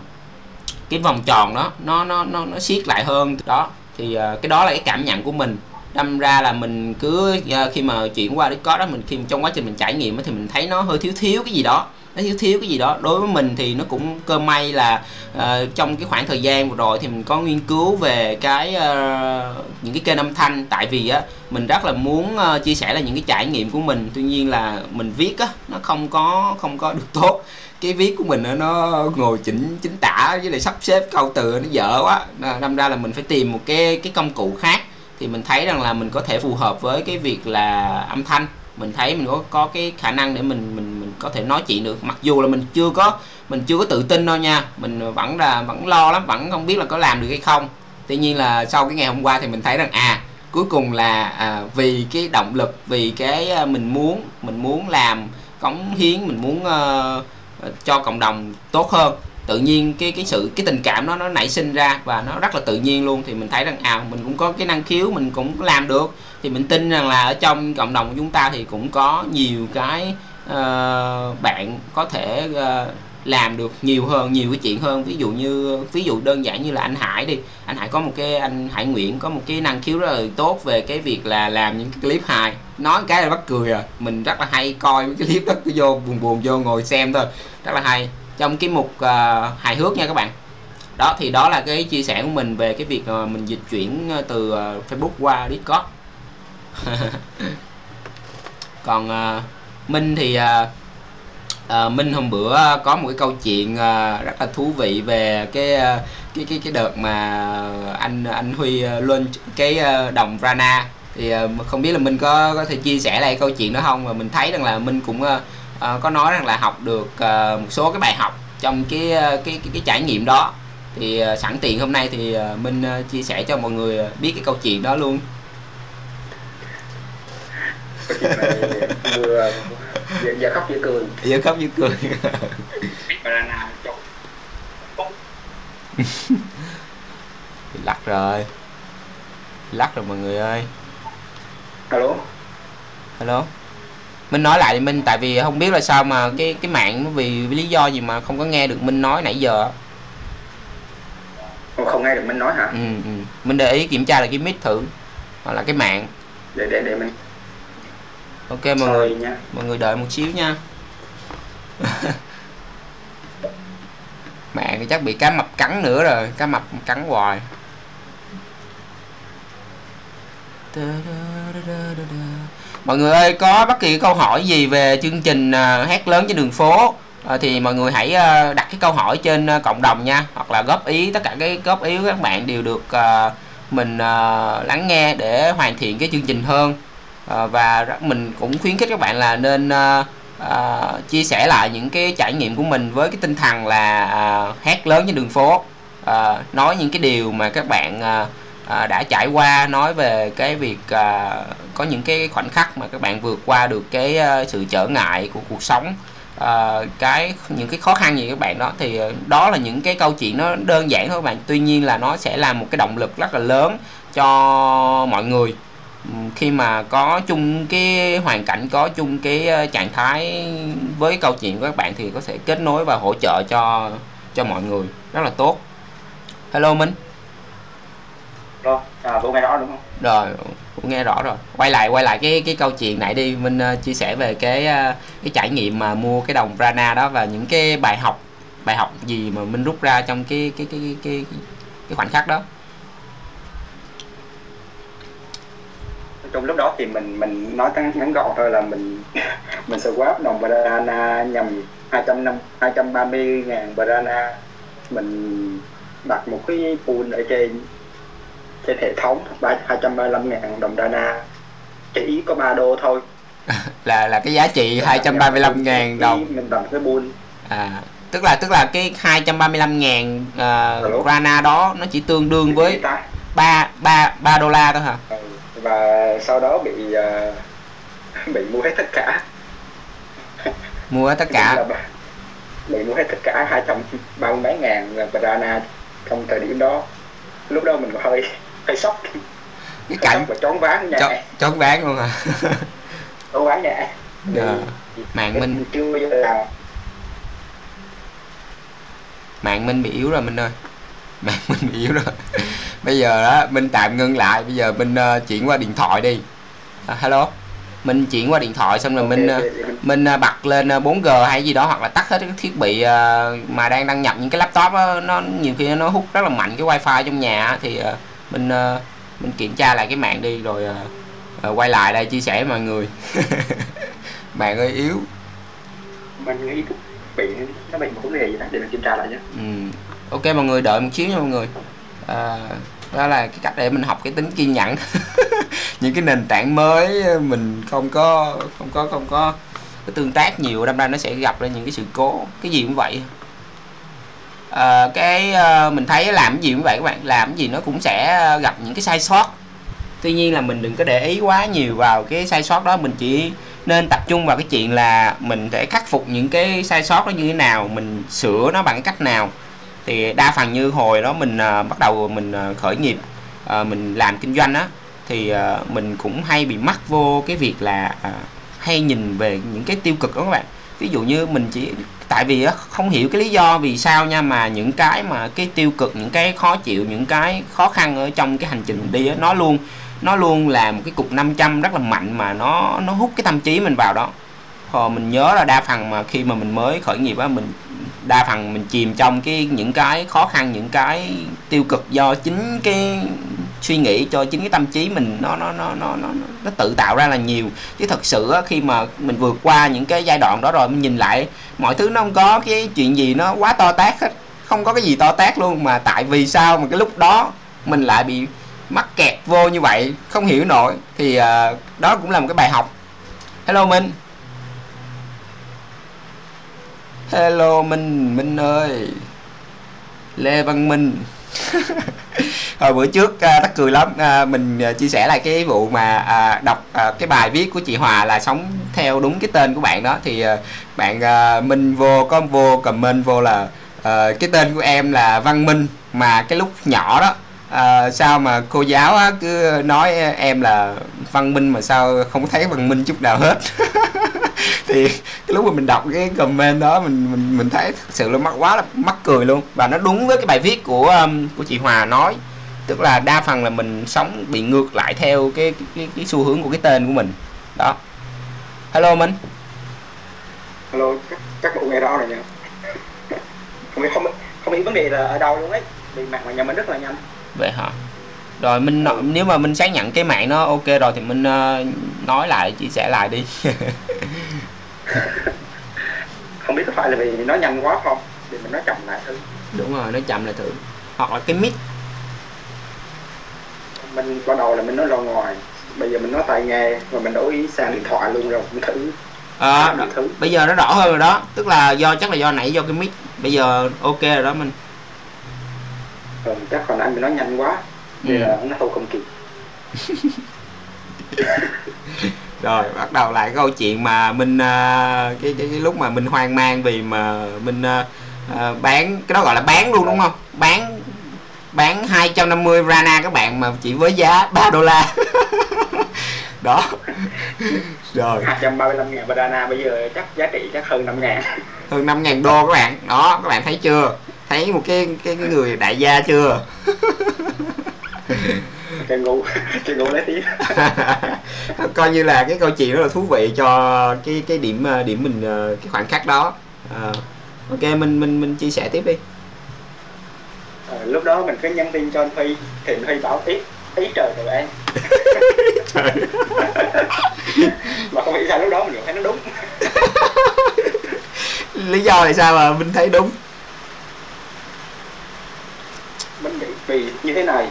[SPEAKER 1] cái vòng tròn đó nó nó nó nó siết lại hơn đó. Thì à, cái đó là cái cảm nhận của mình. Đâm ra là mình cứ à, khi mà chuyển qua Discord đó mình khi trong quá trình mình trải nghiệm thì mình thấy nó hơi thiếu thiếu cái gì đó nó thiếu thiếu cái gì đó. Đối với mình thì nó cũng cơ may là uh, trong cái khoảng thời gian vừa rồi thì mình có nghiên cứu về cái uh, những cái kênh âm thanh. Tại vì á mình rất là muốn uh, chia sẻ là những cái trải nghiệm của mình. Tuy nhiên là mình viết á nó không có không có được tốt. Cái viết của mình nó ngồi chỉnh chính tả với lại sắp xếp câu từ nó dở quá. Đâm ra là mình phải tìm một cái cái công cụ khác. Thì mình thấy rằng là mình có thể phù hợp với cái việc là âm thanh. Mình thấy mình có có cái khả năng để mình mình mình có thể nói chuyện được. Mặc dù là mình chưa có mình chưa có tự tin đâu nha. Mình vẫn là vẫn lo lắm vẫn không biết là có làm được hay không. Tuy nhiên là sau cái ngày hôm qua thì mình thấy rằng à cuối cùng là à, vì cái động lực vì cái à, mình muốn mình muốn làm cống hiến mình muốn à, cho cộng đồng tốt hơn tự nhiên cái cái sự cái tình cảm nó nó nảy sinh ra và nó rất là tự nhiên luôn. Thì mình thấy rằng à mình cũng có cái năng khiếu mình cũng làm được. Thì mình tin rằng là ở trong cộng đồng của chúng ta thì cũng có nhiều cái uh, bạn có thể uh, làm được nhiều hơn nhiều cái chuyện hơn. Ví dụ như ví dụ đơn giản như là anh Hải đi. Anh Hải có một cái anh Hải Nguyễn có một cái năng khiếu rất là tốt về cái việc là làm những cái clip hài. Nói cái là bắt cười à. Mình rất là hay coi mấy cái clip đó cứ vô buồn buồn vô ngồi xem thôi. Rất là hay. Trong cái mục uh, hài hước nha các bạn. Đó thì đó là cái chia sẻ của mình về cái việc uh, mình dịch chuyển từ uh, Facebook qua Discord. Còn uh, Minh thì à, à, Minh hôm bữa có một cái câu chuyện à, rất là thú vị về cái à, cái cái cái đợt mà anh anh Huy à, lên cái đồng Rana. Thì à, không biết là Minh có có thể chia sẻ lại câu chuyện đó không? Và mình thấy rằng là Minh cũng à, có nói rằng là học được à, một số cái bài học trong cái cái, cái cái trải nghiệm đó. Thì à, sẵn tiện hôm nay thì à, Minh chia sẻ cho mọi người biết cái câu chuyện đó luôn.
[SPEAKER 2] Câu chuyện này vừa giờ, giờ khóc vừa cười.
[SPEAKER 1] Giờ khóc vừa cười.
[SPEAKER 2] Banana cho
[SPEAKER 1] lắc rồi. Lắc rồi mọi người ơi.
[SPEAKER 2] Alo?
[SPEAKER 1] Alo? Minh nói lại đi Minh tại vì không biết là sao mà cái cái mạng nó vì, vì lý do gì mà không có nghe được Minh nói nãy giờ
[SPEAKER 2] Ồ, không nghe được mình nói hả?
[SPEAKER 1] Ừ, ừ. Minh để ý kiểm tra là cái mic thử hoặc là cái mạng.
[SPEAKER 2] Để để để mình
[SPEAKER 1] ok mọi
[SPEAKER 2] Sorry
[SPEAKER 1] người.
[SPEAKER 2] nha.
[SPEAKER 1] Mọi người đợi một xíu nha. Mạng thì chắc bị cá mập cắn nữa rồi. Cá mập cắn hoài. Mọi người ơi có bất kỳ câu hỏi gì về chương trình uh, hát lớn trên đường phố uh, thì mọi người hãy uh, đặt cái câu hỏi trên cộng đồng nha. Hoặc là góp ý tất cả cái góp ý của các bạn đều được mình lắng nghe để hoàn thiện cái chương trình hơn Ờ, và mình cũng khuyến khích các bạn là nên uh, uh, chia sẻ lại những cái trải nghiệm của mình với cái tinh thần là uh, hát lớn trên đường phố. Uh, nói những cái điều mà các bạn uh, à, đã trải qua nói về cái việc à, có những cái khoảnh khắc mà các bạn vượt qua được cái à, sự trở ngại của cuộc sống. À, cái những cái khó khăn gì các bạn đó thì đó là những cái câu chuyện nó đơn giản thôi các bạn. Tuy nhiên là nó sẽ là một cái động lực rất là lớn cho mọi người khi mà có chung cái hoàn cảnh có chung cái trạng thái với câu chuyện của các bạn thì có thể kết nối và hỗ trợ cho cho mọi người. Rất là tốt. Hello minh.
[SPEAKER 2] Rồi à, Vũ nghe rõ đúng không?
[SPEAKER 1] Rồi cũng nghe rõ rồi. Quay lại quay lại cái cái câu chuyện này đi minh uh, chia sẻ về cái uh, cái trải nghiệm mà mua cái đồng Rana đó và những cái bài học bài học gì mà minh rút ra trong cái cái cái cái cái, cái khoảnh khắc đó
[SPEAKER 2] trong lúc đó thì mình mình nói ngắn, ngắn gọn thôi là mình mình swap đồng banana nhầm 200 230 ngàn banana. Mình đặt một cái pool ở trên trên hệ thống 235 ngàn đồng Dana chỉ có 3 đô thôi.
[SPEAKER 1] Là là cái giá trị 235 ngàn đồng.
[SPEAKER 2] mình đặt cái bull
[SPEAKER 1] à tức là tức là cái 235 ngàn uh, Rana đó nó chỉ tương đương với 3 3 3 đô la thôi hả?
[SPEAKER 2] Ừ, và sau đó bị ờ, bị mua hết tất cả.
[SPEAKER 1] Mua tất
[SPEAKER 2] Đúng
[SPEAKER 1] cả
[SPEAKER 2] bị mua hết tất cả hai trăm ba mươi mấy ngàn banana trong thời điểm đó. Lúc đó mình hơi hơi sốc.
[SPEAKER 1] Cái cảnh
[SPEAKER 2] và váng
[SPEAKER 1] cho
[SPEAKER 2] nhẹ
[SPEAKER 1] chón bán luôn à
[SPEAKER 2] choáng váng nhẹ.
[SPEAKER 1] Dạ. Mạng Minh.
[SPEAKER 2] chưa bao giờ làm
[SPEAKER 1] mạng minh bị yếu rồi minh ơi mạng minh bị yếu rồi. Bây giờ đó minh tạm ngưng lại. Bây giờ minh ờ, chuyển qua điện thoại đi. À, hello? Minh chuyển qua điện thoại xong rồi
[SPEAKER 2] Ok,
[SPEAKER 1] minh ờ,
[SPEAKER 2] ok, ok.
[SPEAKER 1] mình à, bật lên à, 4G hay gì đó hoặc là tắt hết các thiết bị mà đang đăng nhập những cái laptop á, nó nhiều khi nó hút rất là mạnh cái wifi trong nhà thì mình mình kiểm tra lại cái mạng đi rồi quay lại đây chia sẻ với mọi người. Mạng ơi yếu.
[SPEAKER 2] Mình nghĩ bị nó bị một vấn đề gì đó để mình kiểm tra lại nhé.
[SPEAKER 1] Ừ ok mọi người đợi một xíu nha mọi người. À, đó là cái cách để mình học cái tính kiên nhẫn. Những cái nền tảng mới ờ, mình không có không có không có cái tương tác nhiều đâm ra nó sẽ gặp ra những cái sự cố. Cái gì cũng vậy. À, cái à, mình thấy làm cái gì cũng vậy các bạn. Làm cái gì nó cũng sẽ gặp những cái sai sót. Tuy nhiên là mình đừng có để ý quá nhiều vào cái sai sót đó. Mình chỉ nên tập trung vào cái chuyện là mình để khắc phục những cái sai sót đó như thế nào mình sửa nó bằng cách nào thì đa phần như hồi đó mình à, bắt đầu mình à, khởi nghiệp à, mình làm kinh doanh á thì à, mình cũng hay bị mắc vô cái việc là à, hay nhìn về những cái tiêu cực đó các bạn. Ví dụ như mình chỉ tại vì á, không hiểu cái lý do vì sao nha mà những cái mà cái tiêu cực những cái khó chịu những cái khó khăn ở trong cái hành trình mình đi á, nó luôn nó luôn là một cái cục 500 rất là mạnh mà nó nó hút cái tâm trí mình vào đó. Hồi mình nhớ là đa phần mà khi mà mình mới khởi nghiệp á mình đa phần mình chìm trong cái những cái khó khăn những cái tiêu cực do chính cái suy nghĩ cho chính cái tâm trí mình nó nó nó nó nó, nó tự tạo ra là nhiều. Chứ thật sự á, khi mà mình vượt qua những cái giai đoạn đó rồi mình nhìn lại mọi thứ nó không có cái chuyện gì nó quá to tát hết không có cái gì to tát luôn. Mà tại vì sao mà cái lúc đó mình lại bị mắc kẹt vô như vậy không hiểu nổi. Thì uh, đó cũng là một cái bài học. Hello minh hello minh minh ơi. Lê văn minh. Hồi bữa trước à, tắc cười lắm. À, mình à, chia sẻ lại cái vụ mà à, đọc à, cái bài viết của chị Hòa là sống theo đúng cái tên của bạn đó. Thì à, bạn à, Minh vô có vô comment vô là à, cái tên của em là Văn Minh. Mà cái lúc nhỏ đó à, sao mà cô giáo á, cứ nói em là Văn Minh mà sao không thấy Văn Minh chút nào hết thì cái lúc mà mình đọc cái comment đó mình mình mình thấy thực sự là mắc quá là mắc cười luôn. Và nó đúng với cái bài viết của um, của chị Hòa nói. Tức là đa phần là mình sống bị ngược lại theo cái cái, cái, cái xu hướng của cái tên của mình. Đó. Hello minh.
[SPEAKER 2] Hello chắc, chắc bộ nghe rõ rồi nha không biết không không biết vấn đề là ở đâu luôn ấy. Vì mạng của nhà mình rất là nhanh.
[SPEAKER 1] Vậy hả rồi mình nếu mà mình xác nhận cái mạng nó ok rồi thì mình ờ, nói lại chia sẻ lại đi.
[SPEAKER 2] Không biết có phải là vì nó nhanh quá không? Thì mình nói chậm lại thôi.
[SPEAKER 1] Đúng rồi nó chậm lại thử. Hoặc là cái mic.
[SPEAKER 2] Mình ban đầu là mình nói ra ngoài. Bây giờ mình nói tai nghe và mình đổi sang điện thoại luôn rồi mình thử.
[SPEAKER 1] À,
[SPEAKER 2] mình thử
[SPEAKER 1] bây giờ nó rõ hơn rồi đó. Tức là do chắc là do nãy do cái mic. Bây giờ ok rồi đó mình
[SPEAKER 2] ừ, chắc còn anh mình nói nhanh quá thì
[SPEAKER 1] Ừ.
[SPEAKER 2] là nó không không kịp.
[SPEAKER 1] Rồi bắt đầu lại câu chuyện mà mình à, cái, cái cái lúc mà mình hoang mang vì mà mình à, à, bán cái đó gọi là bán luôn đúng không? Bán bán 250 rana các bạn mà chỉ với giá 3 đô la. Đó. Rồi.
[SPEAKER 2] 235 ngàn banana bây giờ chắc giá trị chắc hơn 5 ngàn.
[SPEAKER 1] Hơn 5 ngàn đô các bạn. Đó các bạn thấy chưa? Thấy một cái cái cái người đại gia chưa
[SPEAKER 2] cái ngu cái ngu lấy tí.
[SPEAKER 1] Coi như là cái câu chuyện rất là thú vị cho cái cái điểm ờ, điểm mình ờ, cái khoảnh khắc đó. Ờ, ok mình mình mình chia sẻ tiếp đi.
[SPEAKER 2] Ờ, lúc đó mình cứ nhắn tin cho anh Huy thì anh Huy bảo ý ý trời rồi em mà không hiểu sao lúc đó mình thấy nó đúng.
[SPEAKER 1] Lý do là sao mà mình thấy đúng?
[SPEAKER 2] Mình nghĩ vì như thế này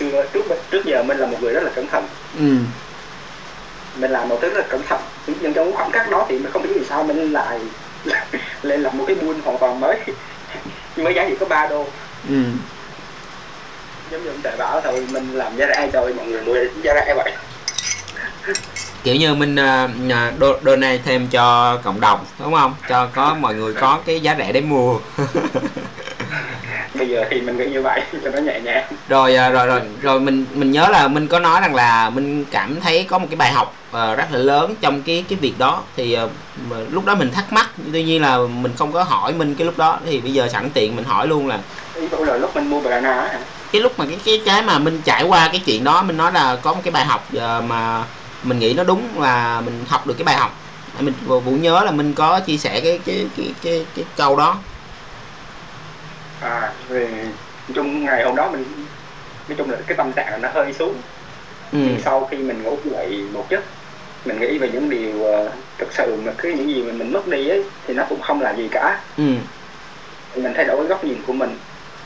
[SPEAKER 2] xưa trước trước giờ mình là một người rất là cẩn thận.
[SPEAKER 1] Ừ.
[SPEAKER 2] Mình làm một thứ rất là cẩn thận. Nhưng trong khoảnh khắc đó thì mình không hiểu vì sao mình lại lên làm một cái buôn hoàn toàn mới. Nhưng với giá chỉ có 3 đô.
[SPEAKER 1] Ừ.
[SPEAKER 2] Giống như ông trời bảo thôi mình làm giá rẻ cho mọi người mua giá rẻ vậy.
[SPEAKER 1] Kiểu như mình uh, đo, donate thêm cho cộng đồng đúng không? Cho có mọi người có cái giá rẻ để mua
[SPEAKER 2] bây giờ thì mình nghĩ như vậy cho nó nhẹ nhàng.
[SPEAKER 1] Rồi à, rồi rồi rồi mình mình nhớ là mình có nói rằng là mình cảm thấy có một cái bài học uh, rất là lớn trong cái cái việc đó. Thì uh, lúc đó mình thắc mắc tuy nhiên là mình không có hỏi mình cái lúc đó. Thì bây giờ sẵn tiện mình hỏi luôn là
[SPEAKER 2] ý tôi là lúc mình mua banana á
[SPEAKER 1] cái lúc mà cái cái cái mà mình trải qua cái chuyện đó mình nói là có một cái bài học uh, mà mình nghĩ nó đúng là mình học được cái bài học. Mình vũ nhớ là mình có chia sẻ cái cái cái cái cái câu đó
[SPEAKER 2] à về chung ngày hôm đó mình nói chung là cái tâm trạng nó hơi xuống
[SPEAKER 1] ừ.
[SPEAKER 2] sau khi mình ngủ dậy một giấc mình nghĩ về những điều uh, thực sự mà cứ những gì mà mình mất đi ấy thì nó cũng không là gì cả
[SPEAKER 1] ừ.
[SPEAKER 2] thì mình thay đổi cái góc nhìn của mình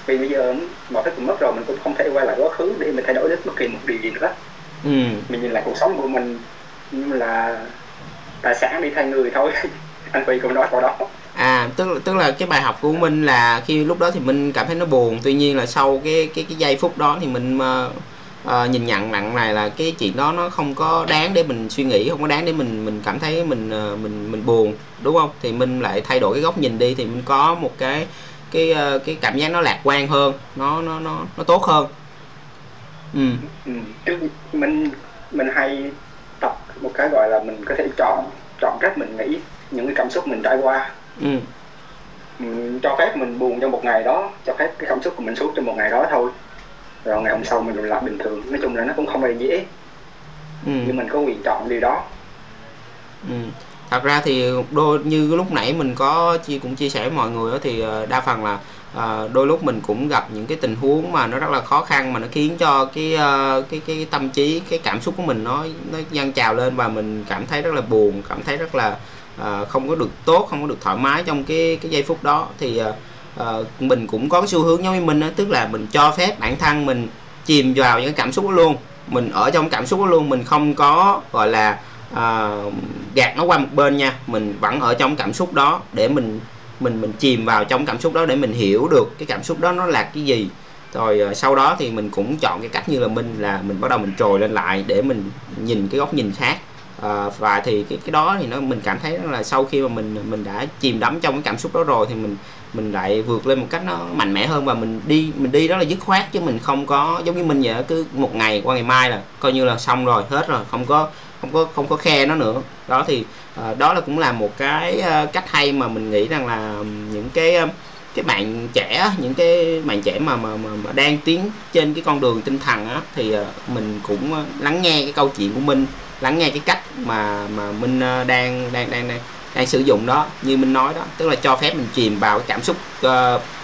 [SPEAKER 2] vì bây giờ mọi thứ cũng mất rồi mình cũng không thể quay lại quá khứ để mình thay đổi được bất kỳ một điều gì nữa
[SPEAKER 1] ừ.
[SPEAKER 2] mình nhìn lại cuộc sống của mình như là tài sản đi thay người thôi anh Phi cũng nói câu đó
[SPEAKER 1] à tức tức là cái bài học của minh là khi lúc đó thì minh cảm thấy nó buồn tuy nhiên là sau cái cái cái giây phút đó thì mình uh, ờ, uh, ờ, nhìn nhận nặng này là cái chuyện đó nó không có đáng để mình suy nghĩ không có đáng để mình mình cảm thấy mình uh, mình mình buồn đúng không thì mình lại thay đổi cái góc nhìn đi thì mình có một cái cái uh, cái cảm giác nó lạc quan hơn nó nó nó nó tốt hơn
[SPEAKER 2] ừ. ừ. mình mình hay tập một cái gọi là mình có thể chọn chọn cách mình nghĩ những cái cảm xúc mình trải qua
[SPEAKER 1] ừ.
[SPEAKER 2] ừ. cho phép mình buồn trong một ngày đó cho phép cái cảm xúc của mình xuống trong một ngày đó thôi rồi ngày hôm sau mình lại bình thường nói chung là nó cũng không hề dễ
[SPEAKER 1] ừ.
[SPEAKER 2] nhưng mình có quyền chọn điều đó
[SPEAKER 1] ừ. thật ra thì đôi như lúc nãy mình có chia cũng chia sẻ với mọi người đó thì ờ, đa phần là à, đôi lúc mình cũng gặp những cái tình huống mà nó rất là khó khăn mà nó khiến cho cái uh, cái cái tâm trí cái cảm xúc của mình nó nó dâng trào lên và mình cảm thấy rất là buồn cảm thấy rất là à, không có được tốt không có được thoải mái trong cái cái giây phút đó. Thì à, à mình cũng có cái xu hướng giống như mình đó, tức là mình cho phép bản thân mình chìm vào những cái cảm xúc đó luôn. Mình ở trong cảm xúc đó luôn mình không có gọi là à, gạt nó qua một bên nha. Mình vẫn ở trong cảm xúc đó để mình mình mình chìm vào trong cảm xúc đó để mình hiểu được cái cảm xúc đó nó là cái gì. Rồi à, sau đó thì mình cũng chọn cái cách như là mình là mình bắt đầu mình trồi lên lại để mình nhìn cái góc nhìn khác à, và thì cái cái đó thì nó mình cảm thấy là sau khi mà mình mình đã chìm đắm trong cái cảm xúc đó rồi thì mình mình lại vượt lên một cách nó mạnh mẽ hơn và mình đi mình đi đó là dứt khoát chứ mình không có giống như mình vậy cứ một ngày qua ngày mai là coi như là xong rồi hết rồi không có không có không có khe nó nữa. Đó thì uh, đó là cũng là một cái uh, cách hay mà mình nghĩ rằng là những cái uh, cái bạn trẻ những cái bạn trẻ mà mà mà, mà đang tiến trên cái con đường tinh thần á thì uh, mình cũng lắng nghe cái câu chuyện của mình lắng nghe cái cách mà mà mình uh, đang đang đang đang đang sử dụng đó như mình nói đó. Tức là cho phép mình chìm vào cái cảm xúc uh,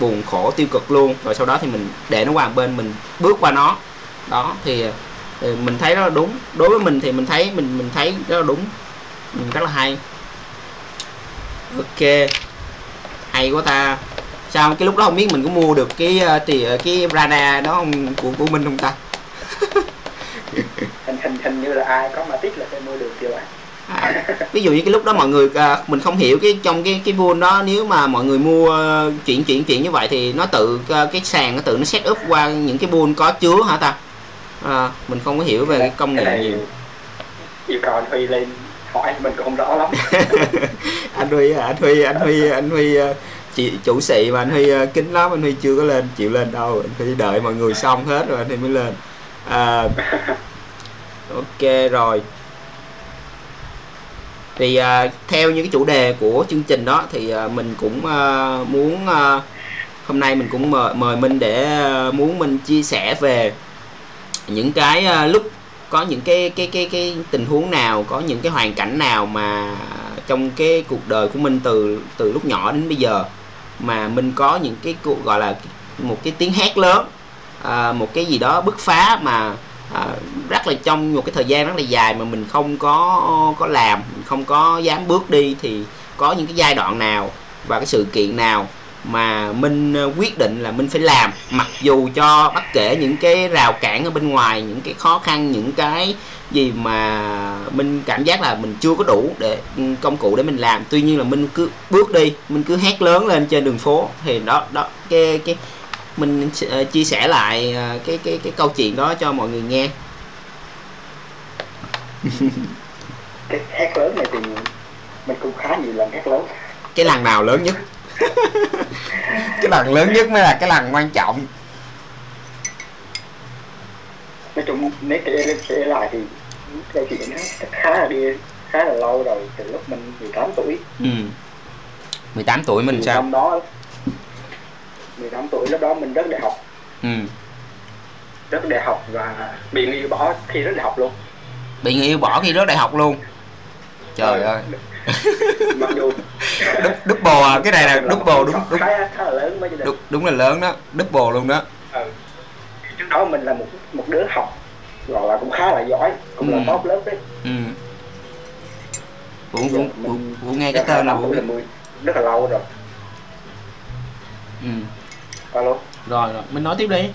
[SPEAKER 1] buồn khổ tiêu cực luôn. Rồi sau đó thì mình để nó qua một bên mình bước qua nó. Đó thì, thì mình thấy đó là đúng. Đối với mình thì mình thấy mình mình thấy rất là đúng. Ừ, rất là hay. Ok. Hay quá ta. Sao? Cái lúc đó không biết mình có mua được cái thì cái radar đó không của của mình không ta
[SPEAKER 2] hình hình như là ai có mà tích là sẽ mua được chưa ạ
[SPEAKER 1] à, ví dụ như cái lúc đó mọi người à, mình không hiểu cái trong cái cái vuông đó nếu mà mọi người mua chuyển chuyển chuyển như vậy thì nó tự à, cái sàn nó tự nó set up qua những cái vuông có chứa hả ta? À, mình không có hiểu về cái công nghệ nhiều.
[SPEAKER 2] yêu cầu anh Huy lên hỏi mình cũng không rõ lắm.
[SPEAKER 1] Anh Huy anh Huy anh Huy anh Huy à, chị chủ sĩ mà anh Huy kính lắm anh Huy chưa có lên chịu lên đâu. Anh Huy đợi mọi người xong hết rồi anh Huy mới lên. À, ok rồi. Thì uh, theo những cái chủ đề của chương trình đó thì uh, mình cũng uh, muốn uh, hôm nay mình cũng mời, mời Minh để uh, muốn mình chia sẻ về những cái uh, lúc có những cái cái cái cái tình huống nào có những cái hoàn cảnh nào mà trong cái cuộc đời của mình từ từ lúc nhỏ đến bây giờ mà mình có những cái cuộc gọi là một cái tiếng hét lớn à, một cái gì đó bứt phá mà à, rất là trong một cái thời gian rất là dài mà mình không có có làm mình không có dám bước đi thì có những cái giai đoạn nào và cái sự kiện nào mà minh ờ, quyết định là minh phải làm? Mặc dù cho bất kể những cái rào cản ở bên ngoài những cái khó khăn những cái gì mà minh cảm giác là mình chưa có đủ để ừ, công cụ để mình làm. Tuy nhiên là minh cứ bước đi mình cứ hét lớn lên trên đường phố. Thì đó đó cái cái mình ờ, chia sẻ lại ờ, cái cái cái câu chuyện đó cho mọi người nghe.
[SPEAKER 2] Cái hét lớn này thì mình cũng khá nhiều lần hét lớn.
[SPEAKER 1] Cái lần nào lớn nhất? Cái lần lớn nhất mới là cái lần quan trọng.
[SPEAKER 2] Nói chung nếu kể kể lại thì câu chuyện nó khá là đi khá là lâu rồi từ lúc mình 18 tuổi.
[SPEAKER 1] Ừ. 18 tuổi mình
[SPEAKER 2] thì
[SPEAKER 1] sao?
[SPEAKER 2] năm đó 18 tuổi lúc đó mình rất đại học.
[SPEAKER 1] Ừ.
[SPEAKER 2] Rất đại học và bị người yêu bỏ khi rất đại học luôn.
[SPEAKER 1] Bị người yêu bỏ khi rớt đại học luôn. Trời ơi.
[SPEAKER 2] Mặc dù
[SPEAKER 1] Đúp- double à, cái này là double đúng đúng
[SPEAKER 2] khá, khá là lớn đình
[SPEAKER 1] đúng, đúng là lớn đó double luôn đó.
[SPEAKER 2] Ừ. trước đó mình là một một đứa học gọi là cũng khá là giỏi cũng
[SPEAKER 1] Ừ.
[SPEAKER 2] là top lớp đấy.
[SPEAKER 1] Ừ. Vũ vũ vũ, vũ nghe cái tên là vũ
[SPEAKER 2] rất là lâu rồi.
[SPEAKER 1] Ừ
[SPEAKER 2] alo?
[SPEAKER 1] Rồi rồi mình nói tiếp đi.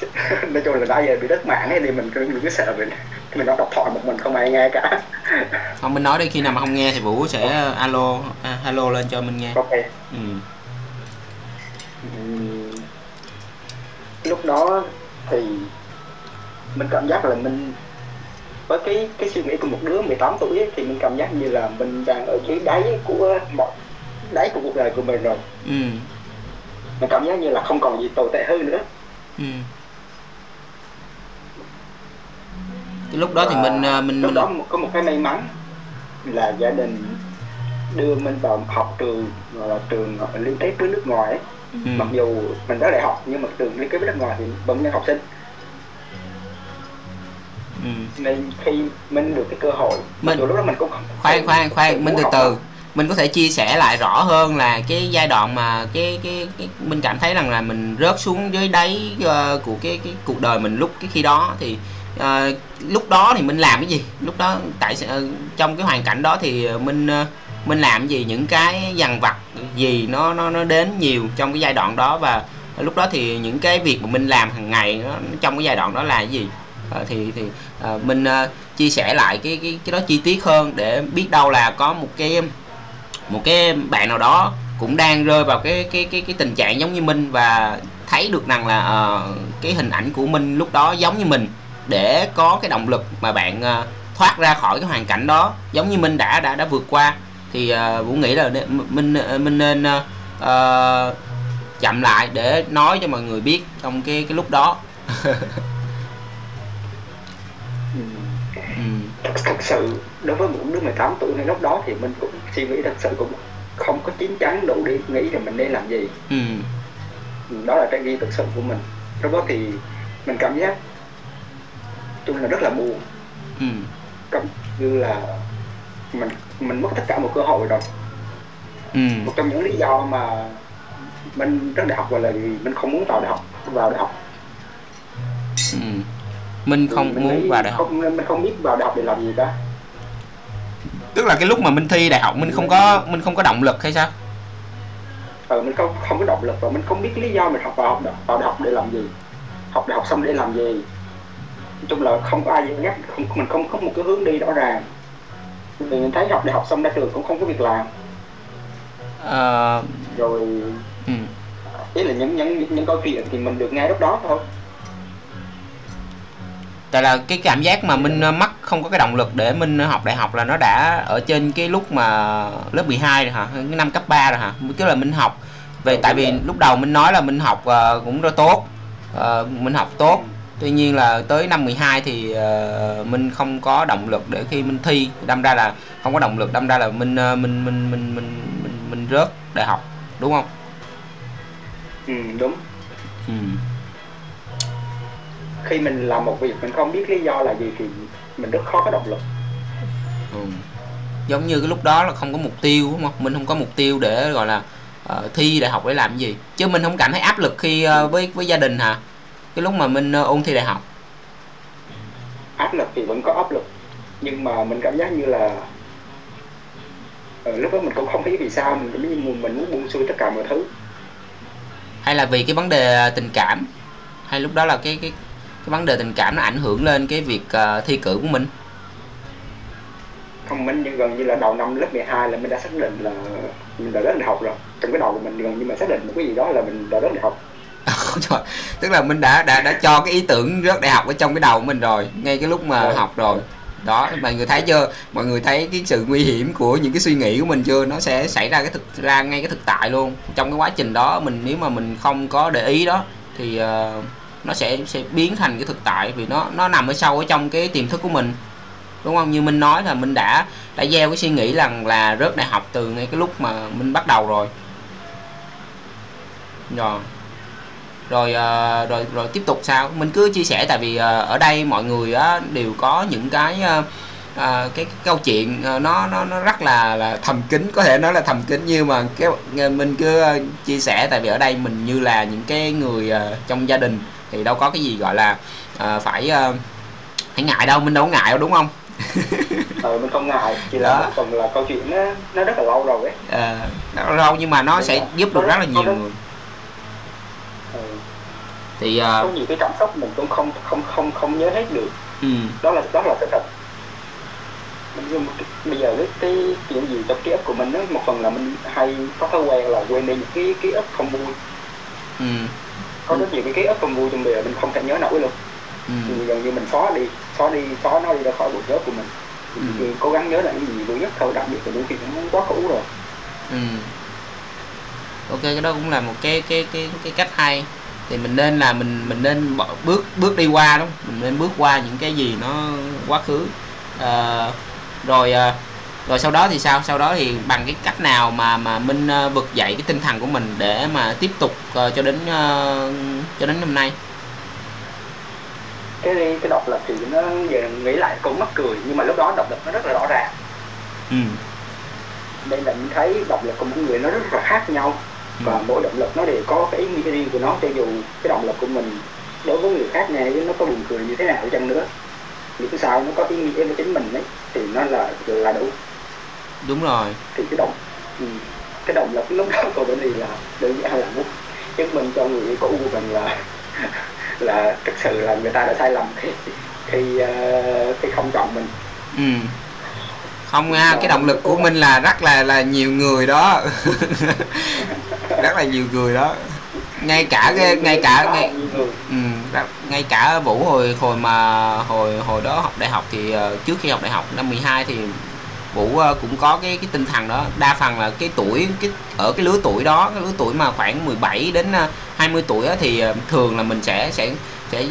[SPEAKER 2] Nói chung là đã giờ bị đất mạng ấy thì mình cứ mình cứ sợ mình mình nói độc thoại một mình không ai nghe cả.
[SPEAKER 1] Không mình nói đi khi nào mà không nghe thì vũ sẽ alo à, alo lên cho mình nghe.
[SPEAKER 2] Ok.
[SPEAKER 1] Ừ.
[SPEAKER 2] Lúc đó thì mình cảm giác là mình với cái cái suy nghĩ của một đứa 18 tuổi ấy, thì mình cảm giác như là mình đang ở dưới đáy của mọi đáy của cuộc đời của mình rồi
[SPEAKER 1] ừ
[SPEAKER 2] mình cảm giác như là không còn gì tồi tệ hơn nữa
[SPEAKER 1] ừ cái lúc đó thì mình à, mình
[SPEAKER 2] lúc
[SPEAKER 1] mình
[SPEAKER 2] đó có một cái may mắn là gia đình đưa mình vào học trường gọi là trường liên kết với nước ngoài ấy.
[SPEAKER 1] ừ.
[SPEAKER 2] mặc dù mình đã đại học nhưng mà trường liên kết với nước ngoài thì vẫn nhận học sinh
[SPEAKER 1] ừ.
[SPEAKER 2] nên khi mình được cái cơ hội
[SPEAKER 1] Mình-
[SPEAKER 2] lúc đó mình cũng không
[SPEAKER 1] khoan khoan khoan mình từ từ
[SPEAKER 2] đâu
[SPEAKER 1] mình có thể chia sẻ lại rõ hơn là cái giai đoạn mà cái cái, cái mình cảm thấy rằng là mình rớt xuống dưới đáy uh, của cái cái cuộc đời mình lúc cái khi đó. Thì uh, lúc đó thì mình làm cái gì? Lúc đó tại uh, trong cái hoàn cảnh đó thì mình uh, mình làm gì? Những cái dằn vặt gì nó nó nó đến nhiều trong cái giai đoạn đó. Và lúc đó thì những cái việc mà mình làm hàng ngày nó, trong cái giai đoạn đó là cái gì? À, thì thì à, mình à, chia sẻ lại cái cái cái đó chi tiết hơn để biết đâu là có một cái một cái bạn nào đó cũng đang rơi vào cái cái cái cái tình trạng giống như mình và thấy được rằng là uh, cái hình ảnh của mình lúc đó giống như mình. Để có cái động lực mà bạn uh, thoát ra khỏi cái hoàn cảnh đó giống như mình đã đã đã vượt qua. Thì uh, vũ nghĩ là mình mình nên uh, chậm lại để nói cho mọi người biết trong cái cái lúc đó.
[SPEAKER 2] thật, sự đối với một đứa 18 tuổi ngay lúc đó thì mình cũng suy nghĩ thật sự cũng không có chín chắn đủ để nghĩ là mình nên làm gì
[SPEAKER 1] Ừ.
[SPEAKER 2] Đó là trái ghi thực sự của mình lúc đó thì mình cảm giác chung là rất là buồn
[SPEAKER 1] Ừ.
[SPEAKER 2] cảm như là mình mình mất tất cả một cơ hội rồi
[SPEAKER 1] Ừ.
[SPEAKER 2] một trong những lý do mà mình rất đại học gọi là vì mình không muốn vào đại học vào đại học
[SPEAKER 1] Ừ. Mình không
[SPEAKER 2] Mình
[SPEAKER 1] muốn vào đại học.
[SPEAKER 2] không mình không biết vào đại học để làm gì cả
[SPEAKER 1] tức là cái lúc mà mình thi đại học mình không có mình không có động lực hay sao?
[SPEAKER 2] Ờ, mình không không có động lực và mình không biết lý do mình học vào học vào đại học để làm gì. Học đại học xong để làm gì. Nói chung là không có ai dắt không mình không có một cái hướng đi rõ ràng. Vì mình thấy học đại học xong ra trường cũng không có việc làm.
[SPEAKER 1] Ờ,
[SPEAKER 2] rồi
[SPEAKER 1] ừ.
[SPEAKER 2] ý là những những những câu chuyện thì mình được nghe lúc đó thôi
[SPEAKER 1] tại là cái cảm giác mà mình ờ, mắc không có cái động lực để mình học đại học là nó đã ở trên cái lúc mà lớp 12 rồi hả? Cái năm cấp 3 rồi hả? Tức là mình học. Về
[SPEAKER 2] Ừ,
[SPEAKER 1] tại vì lúc đầu mình nói là mình học ờ, cũng rất tốt. Ờ, mình học tốt. Tuy nhiên là tới năm 12 thì ờ, mình không có động lực để khi mình thi. Đâm ra là không có động lực đâm ra là mình ờ, mình mình mình mình mình, mình rớt đại học. Đúng không?
[SPEAKER 2] Ừ, đúng.
[SPEAKER 1] Ừ.
[SPEAKER 2] khi mình làm một việc mình không biết lý do là gì thì mình rất khó có động lực.
[SPEAKER 1] Ừ. giống như cái lúc đó là không có mục tiêu đúng không? Mình không có mục tiêu để gọi là ờ, thi đại học để làm gì. Chứ mình không cảm thấy áp lực khi ờ, với với gia đình hả? Cái lúc mà mình ờ, ôn thi đại học.
[SPEAKER 2] Áp lực thì vẫn có áp lực nhưng mà mình cảm giác như là ờ, lúc đó mình cũng không biết vì sao mình cảm như mình muốn buông xuôi tất cả mọi thứ.
[SPEAKER 1] Hay là vì cái vấn đề tình cảm? Hay lúc đó là cái cái cái vấn đề tình cảm nó ảnh hưởng lên cái việc ờ, thi cử của mình?
[SPEAKER 2] Không mình như gần như là đầu năm lớp 12 là mình đã xác định là mình đã rớt đại học rồi. Trong cái đầu của mình gần như mình xác định một cái gì đó là mình đã rớt đại học.
[SPEAKER 1] Trời, tức là mình đã đã đã cho cái ý tưởng rớt đại học ở trong cái đầu của mình rồi ngay cái lúc mà
[SPEAKER 2] Rồi.
[SPEAKER 1] học rồi. Đó mọi người thấy chưa? Mọi người thấy cái sự nguy hiểm của những cái suy nghĩ của mình chưa? Nó sẽ xảy ra cái thực ra ngay cái thực tại luôn. Trong cái quá trình đó mình nếu mà mình không có để ý đó thì uh, nó sẽ sẽ biến thành cái thực tại vì nó nó nằm ở sâu ở trong cái tiềm thức của mình. Đúng không? Như minh nói là mình đã đã gieo cái suy nghĩ rằng là rớt đại học từ ngay cái lúc mà minh bắt đầu rồi. Rồi. Rồi ờ, rồi rồi tiếp tục sao? Mình cứ chia sẻ tại vì ờ, ở đây mọi người á, đều có những cái À, cái, cái câu chuyện nó nó nó rất là là thầm kín. Có thể nói là thầm kín nhưng mà cái mình cứ uh, chia sẻ tại vì ở đây mình như là những cái người uh, trong gia đình thì đâu có cái gì gọi là uh, phải uh, phải ngại đâu mình đâu có ngại đâu đúng không?
[SPEAKER 2] Ờ mình không ngại chỉ là
[SPEAKER 1] Đó.
[SPEAKER 2] phần là câu chuyện nó nó rất là lâu rồi ấy.
[SPEAKER 1] Ờ, nó lâu nhưng mà nó
[SPEAKER 2] Đúng
[SPEAKER 1] sẽ
[SPEAKER 2] rồi.
[SPEAKER 1] giúp được rất là nhiều
[SPEAKER 2] rất-
[SPEAKER 1] người.
[SPEAKER 2] Ừ.
[SPEAKER 1] thì
[SPEAKER 2] có
[SPEAKER 1] uh,
[SPEAKER 2] nhiều cái cảm xúc mình cũng không không không không nhớ hết được.
[SPEAKER 1] Ừ,
[SPEAKER 2] đó là đó là sự thật. Mình- cái- bây giờ cái cái chuyện gì trong ký ức của mình đó, một phần là mình hay có thói quen là quên đi những cái ký ức không vui.
[SPEAKER 1] Ừ,
[SPEAKER 2] có rất nhiều cái ký ức không vui trong giờ mình không thể nhớ nổi luôn
[SPEAKER 1] ừ,
[SPEAKER 2] thì gần như mình xóa đi xóa đi xóa nó đi ra khỏi bộ nhớ của mình
[SPEAKER 1] Ừ.
[SPEAKER 2] thì cố gắng nhớ lại những gì vui nhất thôi đặc biệt là những chuyện nó quá cũ rồi
[SPEAKER 1] ừ. ok cái đó cũng là một cái cái cái cái cách hay thì mình nên là mình mình nên bỏ, bước bước đi qua đúng không? mình nên bước qua những cái gì nó quá khứ Ờ, rồi ờ, rồi sau đó thì sao? Sau đó thì bằng cái cách nào mà mà minh ờ, vực dậy cái tinh thần của mình để mà tiếp tục ờ, cho đến ờ, cho đến hôm nay?
[SPEAKER 2] Cái cái độc lập thì nó giờ nghĩ lại cũng mắc cười nhưng mà lúc đó độc lập nó rất là rõ ràng.
[SPEAKER 1] Ừ.
[SPEAKER 2] Đây là mình thấy độc lập của mỗi người nó rất là khác nhau. Và
[SPEAKER 1] ừ
[SPEAKER 2] mỗi động lực nó đều có cái ý nghĩa riêng của nó cho dù cái động lực của mình đối với người khác nghe nó có buồn cười như thế nào chăng nữa. Miễn sao nó có ý nghĩa với chính mình ấy thì nó là là đủ
[SPEAKER 1] đúng rồi.
[SPEAKER 2] Thì cái động ừ, cái động lực lúc đó của mình thì là đơn giản là muốn chứng minh cho người yêu cũ của mình là là thực sự là người ta đã sai lầm khi khi, ờ, khi không chọn mình.
[SPEAKER 1] Ừ. Không nha cái động lực của mình là rất là là nhiều người đó. Rất là nhiều người đó. Ngay cả cái ngay cả ngay ừ, ngay cả vũ hồi hồi mà hồi hồi đó học đại học thì ờ, trước khi học đại học năm 12 thì vũ ờ, cũng có cái cái tinh thần đó. Đa phần là cái tuổi cái ở cái lứa tuổi đó cái lứa tuổi mà khoảng 17 đến ờ, 20 tuổi thì ờ, thường là mình sẽ sẽ sẽ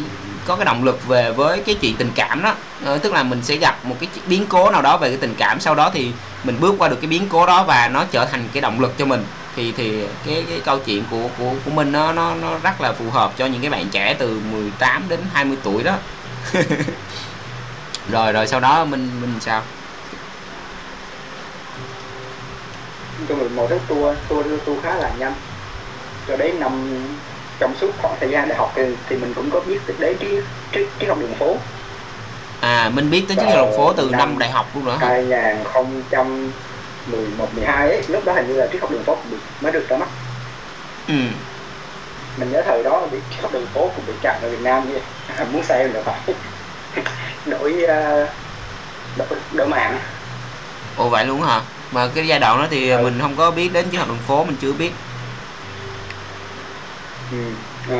[SPEAKER 1] có cái động lực về với cái chuyện tình cảm đó. Ờ, tức là mình sẽ gặp một cái biến cố nào đó về cái tình cảm sau đó thì mình bước qua được cái biến cố đó và nó trở thành cái động lực cho mình. Thì thì cái cái câu chuyện của của của mình nó nó nó rất là phù hợp cho những cái bạn trẻ từ 18 đến 20 tuổi đó. Rồi rồi sau đó mình mình sao?
[SPEAKER 2] Cho mình một cái tour tour tour khá là nhanh. Cho đến năm trong suốt khoảng thời gian đại học thì, thì mình cũng có biết đến trí trí trí học đường phố.
[SPEAKER 1] À mình biết tới chiếc
[SPEAKER 2] Vào
[SPEAKER 1] đồng phố từ
[SPEAKER 2] năm
[SPEAKER 1] năm đại học luôn nữa hả?
[SPEAKER 2] 2011 12 ấy lúc đó hình như là triết học đường phố mới được ra mắt.
[SPEAKER 1] Ừ.
[SPEAKER 2] Mình nhớ thời đó bị triết học đường phố cũng bị chặn ở Việt Nam vậy. Muốn xem là phải đổi ờ, đổi, đổi mạng.
[SPEAKER 1] Ồ vậy luôn hả mà cái giai đoạn đó thì
[SPEAKER 2] Ừ.
[SPEAKER 1] mình không có biết đến chiếc học đường phố mình chưa biết.
[SPEAKER 2] Ừ. à,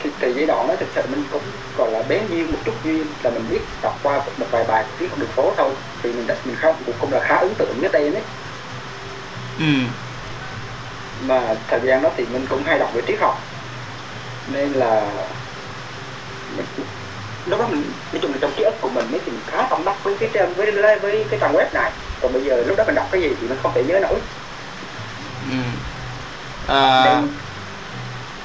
[SPEAKER 2] thì, thì giai đoạn đó thực sự mình cũng gọi là bén duyên một chút duyên là mình biết đọc qua một vài bài triết học đường phố thôi. Thì mình đã- mình không cũng cũng là khá ấn tượng với tên ấy
[SPEAKER 1] ừ.
[SPEAKER 2] Mà thời gian đó thì mình cũng hay đọc về triết học. Nên là mình, lúc đó mình nói chung là trong ký ức của mình ấy thì mình khá tâm đắc với cái trang với, với cái trang web này còn bây giờ lúc đó mình đọc cái gì thì mình không thể nhớ nổi.
[SPEAKER 1] Ừ.
[SPEAKER 2] Nên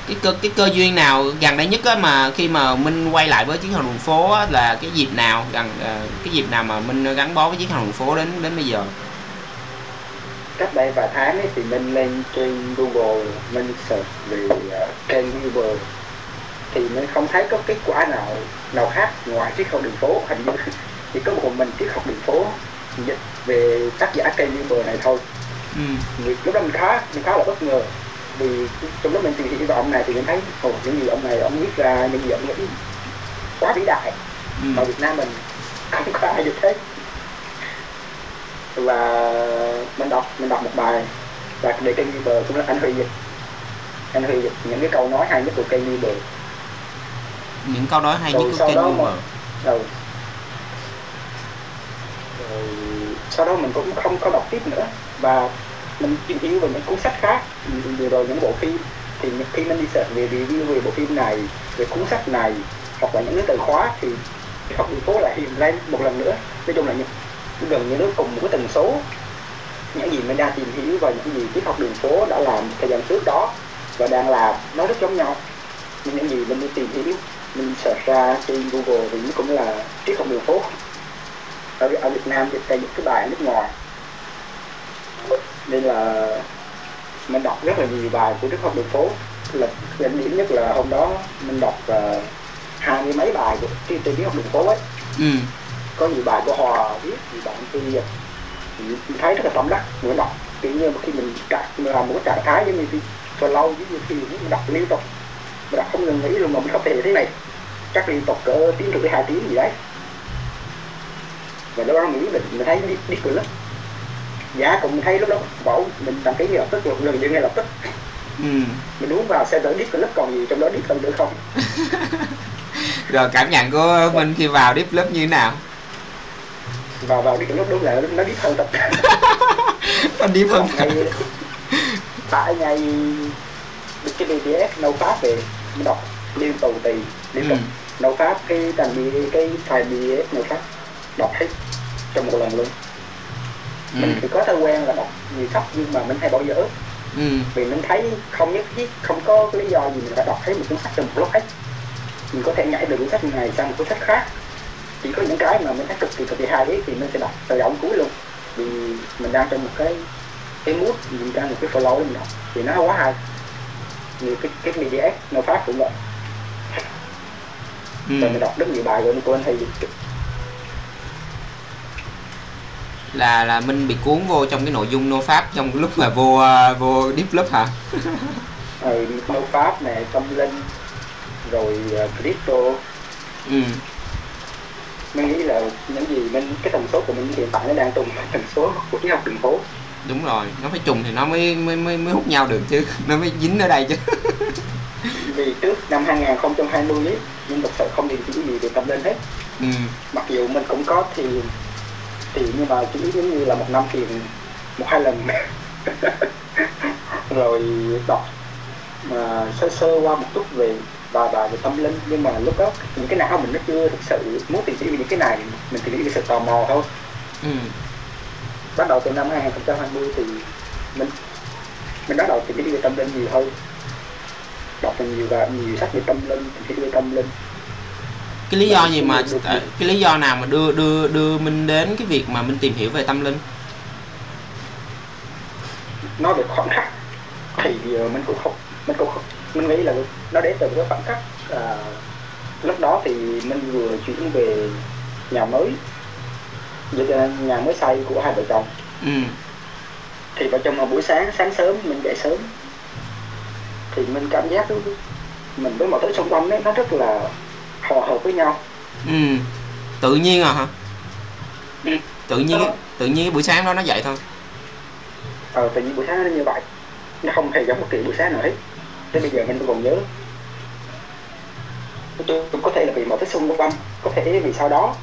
[SPEAKER 1] cái cơ cái cơ duyên nào gần đây nhất á mà khi mà minh quay lại với chiếc hàng đường phố á, là cái dịp nào gần ờ, cái dịp nào mà minh gắn bó với chiếc hàng đường phố đến đến bây giờ?
[SPEAKER 2] Cách đây vài tháng ấy thì mình lên trên Google mình search về uh, kênh Google thì mình không thấy có kết quả nào nào khác ngoài triết học đường phố. Hình như chỉ có một mình triết học đường phố dịch về tác giả kênh Google này thôi.
[SPEAKER 1] Ừ.
[SPEAKER 2] Lúc đó mình khá mình khá là bất ngờ. Vì trong lúc mình tìm hiểu về ông này thì mình thấy ồ những gì ông này ông viết ra những gì ông nghĩ quá vĩ đại.
[SPEAKER 1] Ừ.
[SPEAKER 2] Mà Việt Nam mình không có ai được thế và mình đọc mình đọc một bài và đề kênh Bieber cũng là anh Huy dịch. Anh Huy dịch những cái câu nói hay nhất của kênh Bieber
[SPEAKER 1] những câu nói hay
[SPEAKER 2] Rồi
[SPEAKER 1] nhất của Google
[SPEAKER 2] mà- đầu sau đó mình cũng không có đọc tiếp nữa. Và mình tìm hiểu về những cuốn sách khác. Vừa rồi những bộ phim thì khi mình đi search về review về bộ phim này về cuốn sách này hoặc là những cái từ khóa thì học đường phố lại hiện lên một lần nữa. Nói chung là những, gần như nó cùng một cái tần số. Những gì mình đang tìm hiểu và những gì triết học đường phố đã làm thời gian trước đó và đang làm nó rất giống nhau. Nhưng những gì mình đi tìm hiểu mình search ra trên Google thì nó cũng là triết học đường phố ở, ở Việt Nam thì đây những cái bài ở nước ngoài. Nên là mình đọc rất là nhiều bài của triết học đường phố. Là đỉnh điểm nhất là hôm đó mình đọc uh, hai mươi mấy bài của trên triết học đường phố ấy.
[SPEAKER 1] Ừ.
[SPEAKER 2] Có nhiều bài của Hòa viết nhiều bài của Phi thì mình thấy rất là tâm đắc mình đọc. Kiểu như khi mình trạng mình làm một cái trạng thái giống như cho lâu giống như khi mình đọc liên tục. Mình đọc không ngừng nghỉ luôn mà mình không thể thế này. Chắc liên tục cỡ tiếng rưỡi hai tiếng gì đấy và lúc đó mình quyết định mình thấy đi, đi cười lắm. Giá cũng mình thấy lúc đó bảo mình đăng ký ngay lập tức gần như ngay lập tức.
[SPEAKER 1] Ừ.
[SPEAKER 2] Mình uống vào xem thử Deep Club còn gì trong đó Deep hơn nữa không?
[SPEAKER 1] Rồi cảm nhận của minh khi vào deep club như thế nào?
[SPEAKER 2] Và vào Deep Club đúng là nó Deep hơn thật.
[SPEAKER 1] Có deep hơn
[SPEAKER 2] ngày tại ngày cái BTS nấu pháp về mình đọc liên tù tì liên tục.
[SPEAKER 1] Ừ.
[SPEAKER 2] nấu pháp cái bi cái file BTS nấu pháp đọc hết trong một lần luôn.
[SPEAKER 1] Ừ.
[SPEAKER 2] Mình thì có thói quen là đọc nhiều sách nhưng mà mình hay bỏ dở.
[SPEAKER 1] Ừ.
[SPEAKER 2] Vì mình thấy không nhất thiết không có lý do gì mình phải đọc hết một cuốn sách trong một lúc hết. Mình có thể nhảy từ cuốn sách này sang một cuốn sách khác. Chỉ có những cái mà mình thấy cực kỳ cực kỳ hay ấy thì mình sẽ đọc từ đầu cuối luôn. Vì mình đang trong một cái cái mood mình đang một cái flow mình đọc. Thì nó quá hay. Như cái cái BDS nó phát cũng vậy.
[SPEAKER 1] Ừ.
[SPEAKER 2] Rồi mình đọc rất nhiều bài rồi mình quên hay
[SPEAKER 1] là là minh bị cuốn vô trong cái nội dung nô pháp trong lúc mà vô ờ, vô deep club hả?
[SPEAKER 2] Rồi nấu pháp này tâm linh rồi uh, crypto
[SPEAKER 1] ừ.
[SPEAKER 2] Mình nghĩ là những gì mình cái tần số của mình hiện tại nó đang trùng với tần số của triết học đường phố.
[SPEAKER 1] Đúng rồi nó phải trùng thì nó mới mới mới, mới hút nhau được chứ nó mới dính ở đây chứ.
[SPEAKER 2] Vì trước năm 2020 ấy mình thực sự không tìm hiểu gì về tâm linh hết.
[SPEAKER 1] Ừ.
[SPEAKER 2] Mặc dù mình cũng có thì thì nhưng mà chỉ giống như là một năm thiền một hai lần. Rồi đọc mà sơ sơ qua một chút về vài bài về tâm linh. Nhưng mà lúc đó những cái não mình nó chưa thực sự muốn tìm hiểu về những cái này mình tìm hiểu về sự tò mò thôi.
[SPEAKER 1] Ừ.
[SPEAKER 2] Bắt đầu từ năm 2020 thì mình mình bắt đầu tìm hiểu về tâm linh nhiều hơn. Đọc nhiều và nhiều sách về tâm linh tìm hiểu về tâm linh
[SPEAKER 1] cái lý do gì mà cái lý do nào mà đưa đưa đưa minh đến cái việc mà minh tìm hiểu về tâm linh?
[SPEAKER 2] Nói về khoảnh khắc thì ờ, mình cũng không mình cũng không mình nghĩ là nó đến từ cái khoảnh khắc à, lúc đó thì mình vừa chuyển về nhà mới nhà mới xây của hai vợ chồng.
[SPEAKER 1] Ừ.
[SPEAKER 2] Thì vợ chồng vào buổi sáng sáng sớm mình dậy sớm thì mình cảm giác mình với mọi thứ xung quanh ấy, nó rất là hòa hợp với nhau.
[SPEAKER 1] Ừ. Tự nhiên à hả?
[SPEAKER 2] Ừ.
[SPEAKER 1] tự nhiên tự nhiên cái buổi sáng đó nó vậy thôi.
[SPEAKER 2] Ờ tự nhiên buổi sáng nó như vậy. Nó không hề giống bất kỳ buổi sáng nào hết. Tới bây giờ mình còn nhớ. Tôi cũng có thể là vì mọi thứ xung quanh có thể vì sau đó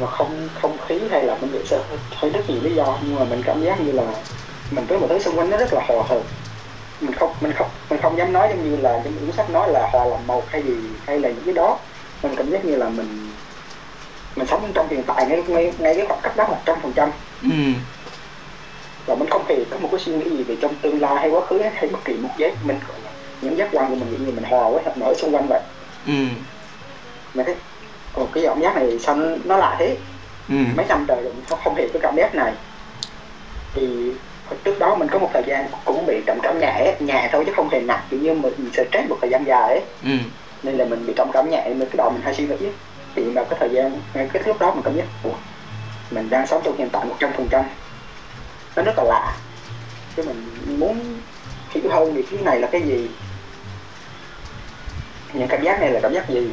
[SPEAKER 2] mà không không khí hay là mình bị sợ hay rất nhiều lý do. Nhưng mà mình cảm giác như là mình với mọi thứ xung quanh nó rất là hòa hợp mình không mình không mình không dám nói giống như là trong cuốn sách nói là hòa làm một hay gì hay là những cái đó. Mình cảm giác như là mình mình sống trong hiện tại ngay ngay ngay cái khoảng cách đó một trăm phần trăm.
[SPEAKER 1] Ừ.
[SPEAKER 2] Và mình không hề có một cái suy nghĩ gì về trong tương lai hay quá khứ hay bất kỳ một giác mình những giác quan của mình những gì mình hòa với mọi xung quanh vậy.
[SPEAKER 1] Ừ.
[SPEAKER 2] Mình thấy ồ cái cảm giác này sao nó, nó lạ thế?
[SPEAKER 1] Ừ.
[SPEAKER 2] Mấy năm trời rồi mình không, không hề có cảm giác này. Thì trước đó mình có một thời gian cũng bị trầm cảm nhẹ nhẹ thôi chứ không hề nặng kiểu như mình bị stress một thời gian dài ấy.
[SPEAKER 1] Ừ.
[SPEAKER 2] Nên là mình bị trầm cảm nhẹ mình cái đầu mình hay suy nghĩ thì vào cái thời gian ngay cái lúc đó mình cảm giác ủa mình đang sống trong hiện tại một trăm phần trăm. Nó rất là lạ. Chứ mình muốn hiểu hơn về cái này là cái gì. Những cảm giác này là cảm giác gì?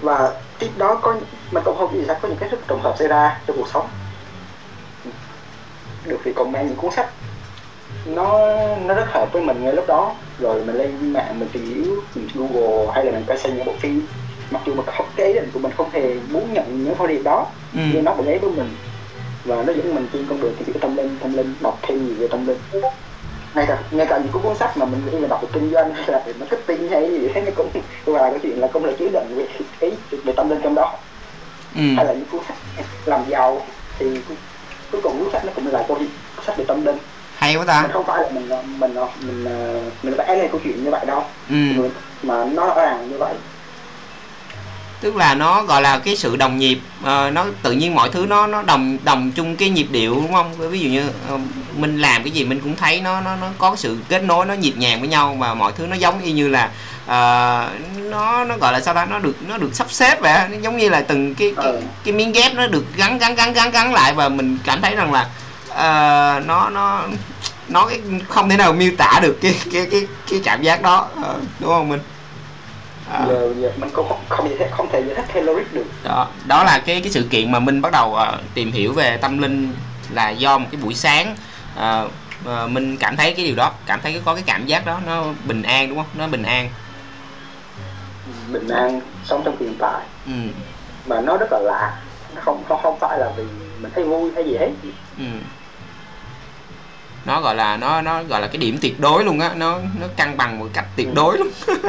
[SPEAKER 2] Và tiếp đó có mình cũng không gì sao có những cái rất trùng hợp xảy ra trong cuộc sống được thì comment những cuốn sách. Nó nó rất hợp với mình ngay lúc đó. Rồi mình lên mạng mình tìm hiểu mình Google hay là mình coi xem những bộ phim. Mặc dù mà không cái ý định của mình không hề muốn nhận những thông điệp đó
[SPEAKER 1] ừ.
[SPEAKER 2] nhưng nó vẫn ấy với mình. Và nó dẫn mình trên con đường tìm hiểu tâm linh tâm linh đọc thêm nhiều về tâm linh. Ngay cả ngay cả những cuốn sách mà mình nghĩ là đọc về kinh doanh hay là về marketing hay gì thế nó cũng là cái chuyện là cũng là chứa đựng về ý về tâm linh trong đó.
[SPEAKER 1] Ừ.
[SPEAKER 2] hay là những cuốn sách làm giàu thì cuối cùng cuốn sách nó cũng là câu sách về tâm linh.
[SPEAKER 1] Hay quá ta.
[SPEAKER 2] Mình không phải là mình mình mình mình, vẽ lên câu chuyện như vậy đâu.
[SPEAKER 1] Ừ.
[SPEAKER 2] Mà nó rõ ràng như vậy
[SPEAKER 1] tức là nó gọi là cái sự đồng nhịp ờ, nó tự nhiên mọi thứ nó nó đồng đồng chung cái nhịp điệu đúng không? Ví dụ như ờ, mình làm cái gì mình cũng thấy nó nó nó có sự kết nối nó nhịp nhàng với nhau và mọi thứ nó giống y như là ờ, nó nó gọi là sao ta? Nó được nó được sắp xếp vậy nó giống như là từng cái cái,
[SPEAKER 2] Ừ.
[SPEAKER 1] cái miếng ghép nó được gắn gắn gắn gắn gắn lại và mình cảm thấy rằng là ờ, nó nó nó cái không thể nào miêu tả được cái cái cái cái cảm giác đó Ờ, đúng không mình Ờ.
[SPEAKER 2] giờ giờ. Mình cũng không không thể không thể giải thích theo logic được.
[SPEAKER 1] Đó đó là cái cái sự kiện mà minh bắt đầu ờ, tìm hiểu về tâm linh là do một cái buổi sáng ờ, ờ, minh cảm thấy cái điều đó cảm thấy có cái cảm giác đó nó bình an đúng không? Nó bình an.
[SPEAKER 2] Bình an sống trong hiện tại.
[SPEAKER 1] Ừ.
[SPEAKER 2] Mà nó rất là lạ. Nó không không không phải là vì mình thấy vui hay gì hết.
[SPEAKER 1] Ừ. Nó gọi là nó nó gọi là cái điểm tuyệt đối luôn á. Nó nó cân bằng một cách tuyệt đối luôn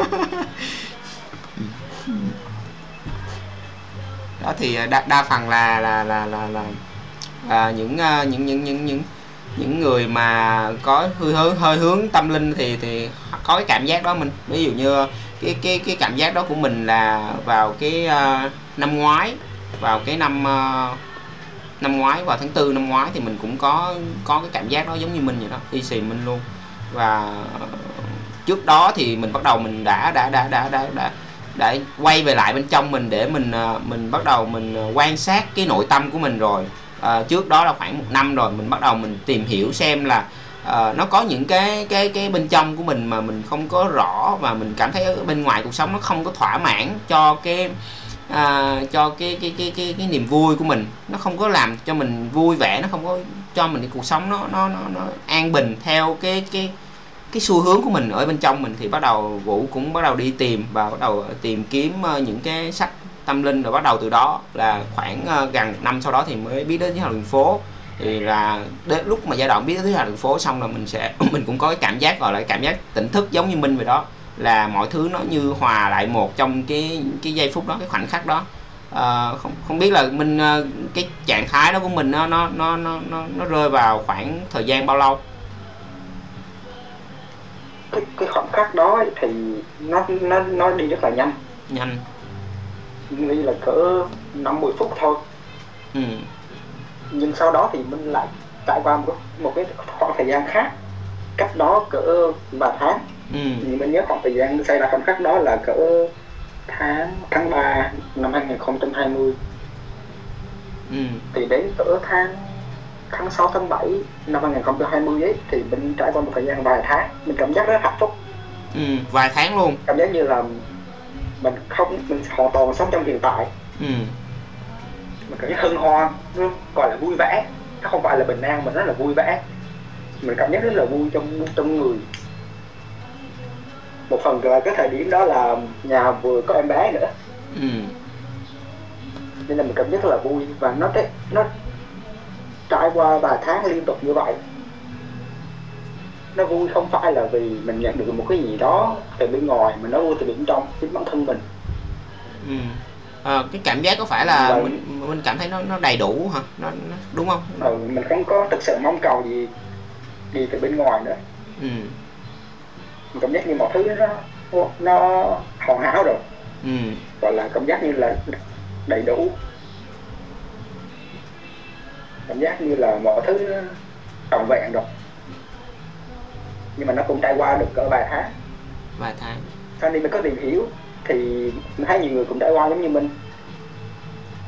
[SPEAKER 1] đó thì ờ, đa, đa phần là là là là, là à, những ờ, những những những những những người mà có hơi hướng hơi hướng tâm linh thì thì có cái cảm giác đó mình. Ví dụ như cái cái cái cảm giác đó của mình là vào cái uh, năm ngoái vào cái năm uh, năm ngoái vào tháng tư năm ngoái thì mình cũng có có cái cảm giác đó giống như mình vậy đó y xì mình luôn. Và trước đó thì mình bắt đầu mình đã đã đã đã đã đã để quay về lại bên trong mình để mình ờ, mình bắt đầu mình ờ, quan sát cái nội tâm của mình rồi. À, trước đó là khoảng một năm rồi mình bắt đầu mình tìm hiểu xem là à, nó có những cái cái cái bên trong của mình mà mình không có rõ và mình cảm thấy ở bên ngoài cuộc sống nó không có thỏa mãn cho cái à, cho cái cái cái cái cái niềm vui của mình. Nó không có làm cho mình vui vẻ nó không có cho mình cái cuộc sống nó nó nó, nó an bình theo cái cái cái xu hướng của mình ở bên trong mình thì bắt đầu vũ cũng bắt đầu đi tìm và bắt đầu ờ, tìm kiếm ờ, những cái sách tâm linh rồi bắt đầu từ đó là khoảng ờ, gần năm sau đó thì mới biết đến giáo đường phố. Thì là đến lúc mà giai đoạn biết đến thứ hai đường phố xong là mình sẽ mình cũng có cái cảm giác gọi là cái cảm giác tỉnh thức giống như minh vậy đó là mọi thứ nó như hòa lại một trong cái cái giây phút đó cái khoảnh khắc đó. À, không không biết là mình cái trạng thái đó của mình nó nó nó nó, nó rơi vào khoảng thời gian bao lâu?
[SPEAKER 2] Cái cái khoảnh khắc đó ấy thì nó nó nó đi rất là nhanh.
[SPEAKER 1] Nhanh.
[SPEAKER 2] Nghĩ là cỡ năm mười phút thôi.
[SPEAKER 1] Ừ.
[SPEAKER 2] Nhưng sau đó thì mình lại trải qua một, một cái khoảng thời gian khác. Cách đó cỡ vài tháng.
[SPEAKER 1] Ừ.
[SPEAKER 2] Nhưng mình nhớ khoảng thời gian xảy ra khoảnh khắc đó là cỡ tháng tháng 3 năm 2020
[SPEAKER 1] ừ.
[SPEAKER 2] Thì đến cỡ tháng tháng 6 tháng 7 năm 2020 ấy thì mình trải qua một thời gian vài tháng mình cảm giác rất hạnh phúc.
[SPEAKER 1] Ừ vài tháng luôn.
[SPEAKER 2] Cảm giác như là mình không mình hoàn toàn sống trong hiện tại.
[SPEAKER 1] Ừ.
[SPEAKER 2] Mình cảm giác hân hoan gọi là vui vẻ. Nó không phải là bình an mà nó là vui vẻ. Mình cảm giác rất là vui trong trong người. Một phần là cái thời điểm đó là nhà vừa có em bé nữa.
[SPEAKER 1] Ừ.
[SPEAKER 2] Nên là mình cảm giác rất là vui và nó nó trải qua vài tháng liên tục như vậy nó vui không phải là vì mình nhận được một cái gì đó từ bên ngoài mà nó vui từ bên trong chính bản thân mình.
[SPEAKER 1] Ừ. Ờ, cái cảm giác có phải là
[SPEAKER 2] Vâng.
[SPEAKER 1] mình mình cảm thấy nó nó đầy đủ hả? Nó, nó đúng không?
[SPEAKER 2] Ừ, mình không có thực sự mong cầu gì gì từ bên ngoài nữa.
[SPEAKER 1] Ừ.
[SPEAKER 2] Mình cảm giác như mọi thứ nó nó hoàn hảo rồi.
[SPEAKER 1] Ừ.
[SPEAKER 2] Gọi là cảm giác như là đầy đủ cảm giác như là mọi thứ trọn vẹn rồi. Nhưng mà nó cũng trải qua được cỡ vài tháng.
[SPEAKER 1] Vài tháng.
[SPEAKER 2] Sau này mình có tìm hiểu. Thì mình thấy nhiều người cũng trải qua giống như mình.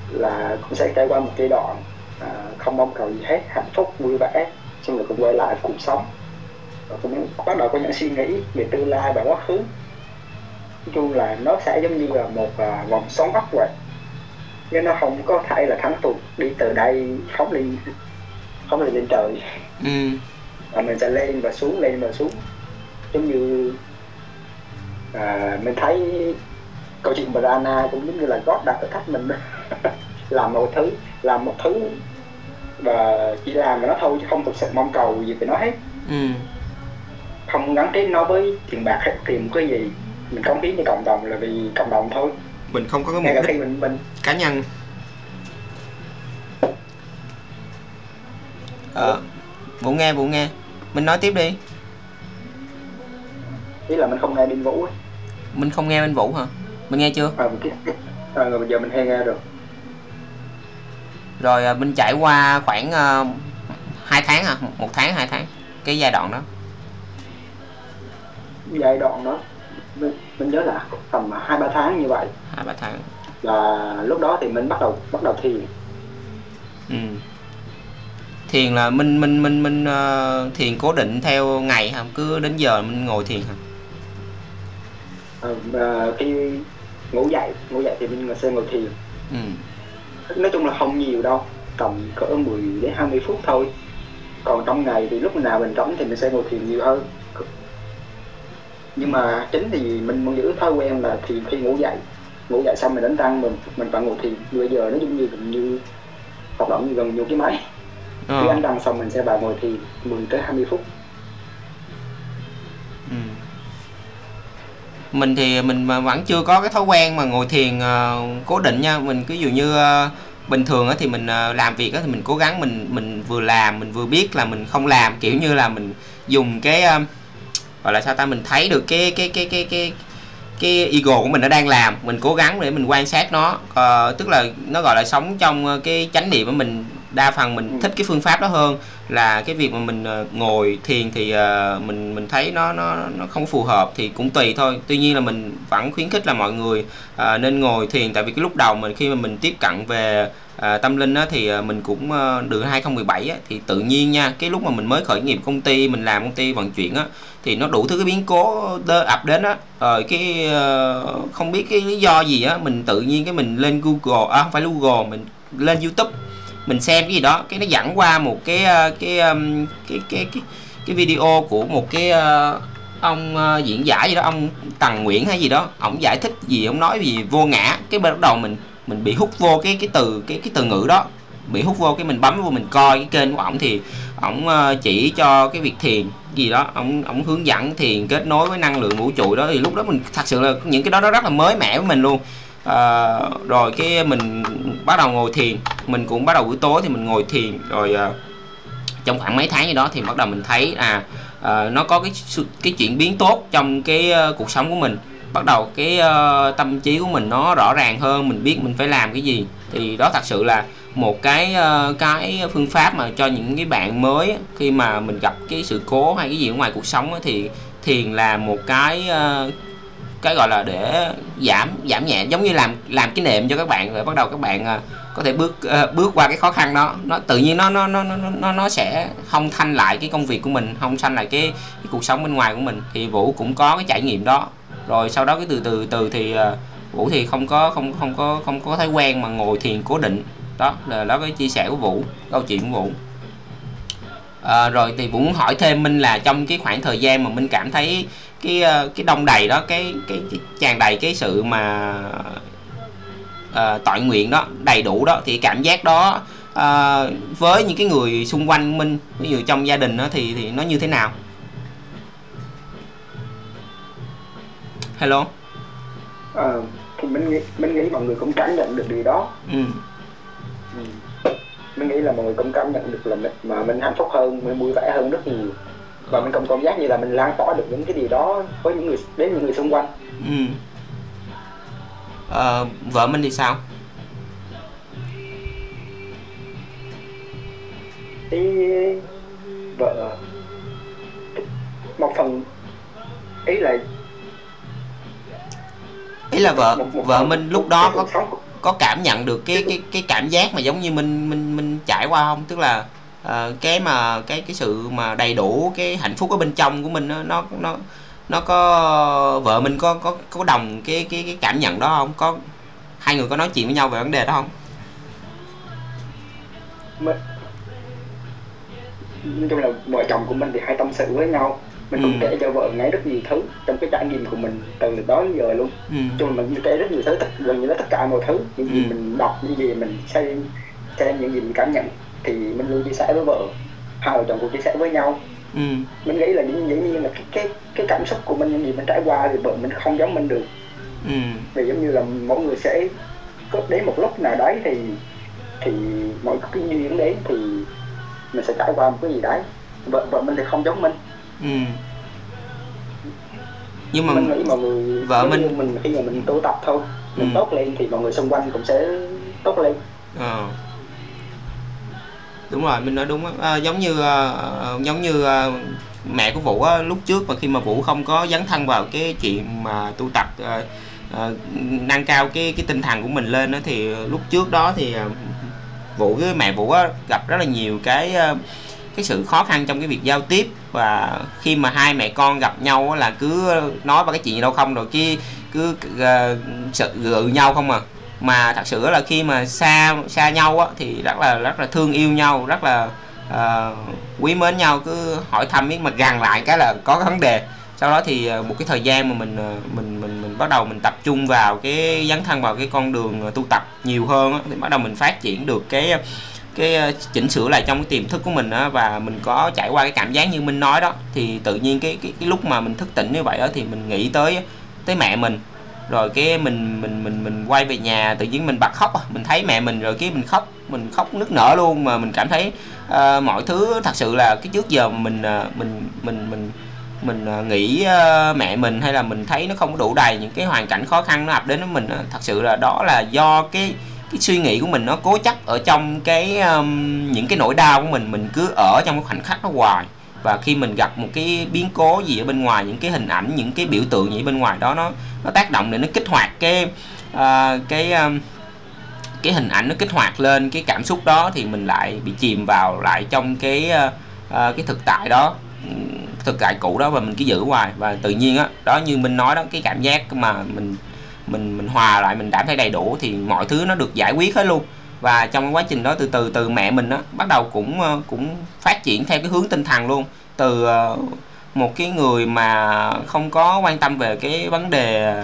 [SPEAKER 2] Là cũng sẽ trải qua một giai đoạn à, không mong cầu gì hết hạnh phúc vui vẻ. Xong rồi cũng quay lại cuộc sống. Và cũng bắt đầu có những suy nghĩ về tương lai và quá khứ. Nói chung là nó sẽ giống như là một à, vòng xoắn ốc vậy nhưng nó không có thể là thắng tụt đi từ đây phóng lên phóng lên lên trời.
[SPEAKER 1] Ừ.
[SPEAKER 2] Mà mình sẽ lên và xuống lên và xuống. Giống như à, mình thấy câu chuyện Brana cũng giống như là God đặt thách mình làm một thứ làm một thứ và chỉ làm mà nó thôi chứ không thực sự mong cầu gì về nó hết.
[SPEAKER 1] Ừ.
[SPEAKER 2] Không gắn kết nó với tiền bạc hay tiền cái gì. Mình cống hiến cho cộng đồng là vì cộng đồng thôi
[SPEAKER 1] mình không có cái mục đích
[SPEAKER 2] mình mình.
[SPEAKER 1] cá nhân. Ờ vũ nghe vũ nghe. Mình nói tiếp đi.
[SPEAKER 2] Ý là mình không nghe điên vũ ấy.
[SPEAKER 1] mình không nghe bên vũ hả? Mình nghe chưa?
[SPEAKER 2] À, à, rồi bây giờ mình hay nghe rồi
[SPEAKER 1] rồi à, mình trải qua khoảng uh, 2 tháng hả? Một tháng hai tháng. Cái giai đoạn đó.
[SPEAKER 2] Giai đoạn đó. Mình, mình nhớ là tầm hai ba tháng như vậy
[SPEAKER 1] hai ba tháng.
[SPEAKER 2] Là lúc đó thì mình bắt đầu bắt đầu thiền.
[SPEAKER 1] Ừ. thiền là mình mình mình mình ờ, thiền cố định theo ngày hả? Cứ đến giờ mình ngồi thiền hả?
[SPEAKER 2] À, khi ngủ dậy ngủ dậy thì mình sẽ ngồi thiền.
[SPEAKER 1] Ừ.
[SPEAKER 2] nói chung là không nhiều đâu tầm cỡ 10 đến 20 phút thôi. Còn trong ngày thì lúc nào mình rảnh thì mình sẽ ngồi thiền nhiều hơn. Nhưng mà chính thì mình muốn giữ thói quen là thiền khi ngủ dậy ngủ dậy xong mình đánh răng mình mình phải ngồi thiền. Bây giờ nó giống như gần như hoạt động như gần như cái máy. Khi
[SPEAKER 1] Ờ.
[SPEAKER 2] đánh răng xong mình sẽ vào ngồi thiền 10 tới 20 phút.
[SPEAKER 1] Ừ. mình thì mình vẫn chưa có cái thói quen mà ngồi thiền ờ, cố định nha. Mình ví dụ như ờ, bình thường á thì mình làm việc á thì mình cố gắng mình mình vừa làm mình vừa biết là mình không làm. Kiểu như là mình dùng cái gọi là sao ta? Mình thấy được cái cái cái cái cái cái ego của mình nó đang làm mình cố gắng để mình quan sát nó. Ờ, tức là nó gọi là sống trong ờ, cái chánh niệm của mình đa phần mình
[SPEAKER 2] Ừ.
[SPEAKER 1] thích cái phương pháp đó hơn là cái việc mà mình ờ, ngồi thiền thì mình mình thấy nó nó nó không phù hợp thì cũng tùy thôi. Tuy nhiên là mình vẫn khuyến khích là mọi người nên ngồi thiền. Tại vì cái lúc đầu mình khi mà mình tiếp cận về à, tâm linh á, thì à, mình cũng ờ, được từ 2017 á, thì tự nhiên nha cái lúc mà mình mới khởi nghiệp công ty mình làm công ty vận chuyển á thì nó đủ thứ cái biến cố đơ ập đến á. Rồi cái ờ, không biết cái lý do gì á mình tự nhiên cái mình lên Google à không phải Google mình lên YouTube mình xem cái gì đó cái nó dẫn qua một cái ờ, cái um, cái cái cái cái video của một cái ông diễn giải gì đó ông Tần Nguyễn hay gì đó ông giải thích gì ông nói gì vô ngã cái bắt đầu mình mình bị hút vô cái cái từ cái cái từ ngữ đó. Bị hút vô cái mình bấm vô mình coi cái kênh của ổng thì ổng ờ, chỉ cho cái việc thiền gì đó. Ổng ổng hướng dẫn thiền kết nối với năng lượng vũ trụ đó. Thì lúc đó mình thật sự là những cái đó nó rất là mới mẻ với mình luôn. À, rồi cái mình bắt đầu ngồi thiền mình cũng bắt đầu buổi tối thì mình ngồi thiền. Rồi à, trong khoảng mấy tháng gì đó thì bắt đầu mình thấy à à nó có cái cái chuyển biến tốt trong cái uh, cuộc sống của mình bắt đầu cái uh, tâm trí của mình nó rõ ràng hơn mình biết mình phải làm cái gì. Thì đó thật sự là một cái uh, cái phương pháp mà cho những cái bạn mới khi mà mình gặp cái sự cố hay cái gì ở ngoài cuộc sống thì thiền là một cái uh, cái gọi là để giảm giảm nhẹ giống như làm làm cái nệm cho các bạn rồi bắt đầu các bạn có thể bước bước qua cái khó khăn đó. Nó tự nhiên nó nó nó nó nó nó sẽ không thanh lại cái công việc của mình không thanh lại cái, cái cuộc sống bên ngoài của mình. Thì vũ cũng có cái trải nghiệm đó rồi sau đó cái từ từ từ thì ờ, vũ thì không có không không có không có thói quen mà ngồi thiền cố định. Đó là đó cái chia sẻ của vũ câu chuyện của vũ. À, rồi thì vũ muốn hỏi thêm minh là trong cái khoảng thời gian mà minh cảm thấy cái ờ, cái đông đầy đó cái cái, cái tràn đầy cái sự mà à, tội nguyện đó đầy đủ đó thì cảm giác đó à, với những cái người xung quanh minh ví dụ trong gia đình đó thì thì nó như thế nào? Hello?
[SPEAKER 2] Ờ, thì mình nghĩ mình nghĩ mọi người cũng cảm nhận được điều đó.
[SPEAKER 1] Ừ.
[SPEAKER 2] Ừ. mình nghĩ là mọi người cũng cảm nhận được là mình, mà mình hạnh phúc hơn mình vui vẻ hơn rất nhiều. Và mình cũng cảm giác như là mình lan tỏa được những cái điều đó với những người đến những người xung quanh.
[SPEAKER 1] Ừ. Ờ, vợ minh thì sao?
[SPEAKER 2] Thì vợ một phần ý là
[SPEAKER 1] ý là vợ
[SPEAKER 2] một- một
[SPEAKER 1] vợ minh lúc đó có có cảm nhận được cái cái cái cảm giác mà giống như mình mình mình trải qua không? Tức là ờ, cái mà cái cái sự mà đầy đủ cái hạnh phúc ở bên trong của mình nó nó nó nó có vợ mình có có có đồng cái cái cái cảm nhận đó không? Có hai người có nói chuyện với nhau về vấn đề đó không?
[SPEAKER 2] Mình nói chung là vợ chồng của mình thì hay tâm sự với nhau mình cũng
[SPEAKER 1] Ừ.
[SPEAKER 2] kể cho vợ nghe rất nhiều thứ trong cái trải nghiệm của mình từ đó đến giờ luôn
[SPEAKER 1] ừ.
[SPEAKER 2] chung mình kể rất nhiều thứ tất gần như là tất cả mọi thứ những gì
[SPEAKER 1] Ừ.
[SPEAKER 2] mình đọc những gì mình xem xem những gì mình cảm nhận thì mình luôn chia sẻ với vợ hai vợ chồng cũng chia sẻ với nhau
[SPEAKER 1] ừ.
[SPEAKER 2] mình nghĩ là những dĩ nhiên là cái cái cái cảm xúc của mình những gì mình trải qua thì vợ mình không giống mình được
[SPEAKER 1] ừ.
[SPEAKER 2] vì giống như là mỗi người sẽ có đến một lúc nào đấy thì thì mỗi cái duyên đến thì mình sẽ trải qua một cái gì đấy vợ vợ mình thì không giống mình
[SPEAKER 1] ừ. nhưng mà
[SPEAKER 2] mình nghĩ mọi người
[SPEAKER 1] vợ mình-
[SPEAKER 2] mình khi mà mình tu tập thôi mình
[SPEAKER 1] Ừ.
[SPEAKER 2] tốt lên thì mọi người xung quanh cũng sẽ tốt lên
[SPEAKER 1] Ờ. đúng rồi mình nói đúng á Ờ, giống như ờ, ờ, giống như ờ, mẹ của vũ á, lúc trước mà khi mà vũ không có dấn thân vào cái chuyện mà tu tập ờ, ờ, nâng cao cái cái tinh thần của mình lên đó thì lúc trước đó thì ờ, vũ với mẹ vũ á, gặp rất là nhiều cái ờ, cái sự khó khăn trong cái việc giao tiếp và khi mà hai mẹ con gặp nhau là cứ nói ba cái chuyện gì đâu không rồi kia cứ uh, sự gự nhau không à. Mà thật sự là khi mà xa xa nhau á thì rất là rất là thương yêu nhau rất là uh, quý mến nhau cứ hỏi thăm biết mà gần lại cái là có cái vấn đề. Sau đó thì ờ, một cái thời gian mà mình ờ, mình mình mình bắt đầu mình tập trung vào cái dấn thân vào cái con đường tu tập nhiều hơn á, thì bắt đầu mình phát triển được cái cái ờ, chỉnh sửa lại trong cái tiềm thức của mình đó và mình có trải qua cái cảm giác như minh nói đó thì tự nhiên cái cái, cái lúc mà mình thức tỉnh như vậy đó thì mình nghĩ tới tới mẹ mình. Rồi cái mình mình mình mình quay về nhà tự nhiên mình bật khóc mình thấy mẹ mình rồi cái mình khóc mình khóc nức nở luôn mà mình cảm thấy uh, mọi thứ thật sự là cái trước giờ mình uh, mình mình mình mình nghĩ uh, mẹ mình hay là mình thấy nó không có đủ đầy những cái hoàn cảnh khó khăn nó ập đến với mình uh, thật sự là đó là do cái cái suy nghĩ của mình nó cố chấp ở trong cái um, những cái nỗi đau của mình mình cứ ở trong cái khoảnh khắc nó hoài. Và khi mình gặp một cái biến cố gì ở bên ngoài những cái hình ảnh những cái biểu tượng gì ở bên ngoài đó nó nó tác động để nó kích hoạt cái uh, cái um, cái hình ảnh nó kích hoạt lên cái cảm xúc đó thì mình lại bị chìm vào lại trong cái uh, cái thực tại đó thực tại cũ đó và mình cứ giữ hoài. Và tự nhiên á đó như mình nói đó cái cảm giác mà mình mình mình hòa lại, mình cảm thấy đầy đủ thì mọi thứ nó được giải quyết hết luôn. Và trong quá trình đó từ từ từ mẹ mình đó bắt đầu cũng ờ, cũng phát triển theo cái hướng tinh thần luôn. Từ ờ, một cái người mà không có quan tâm về cái vấn đề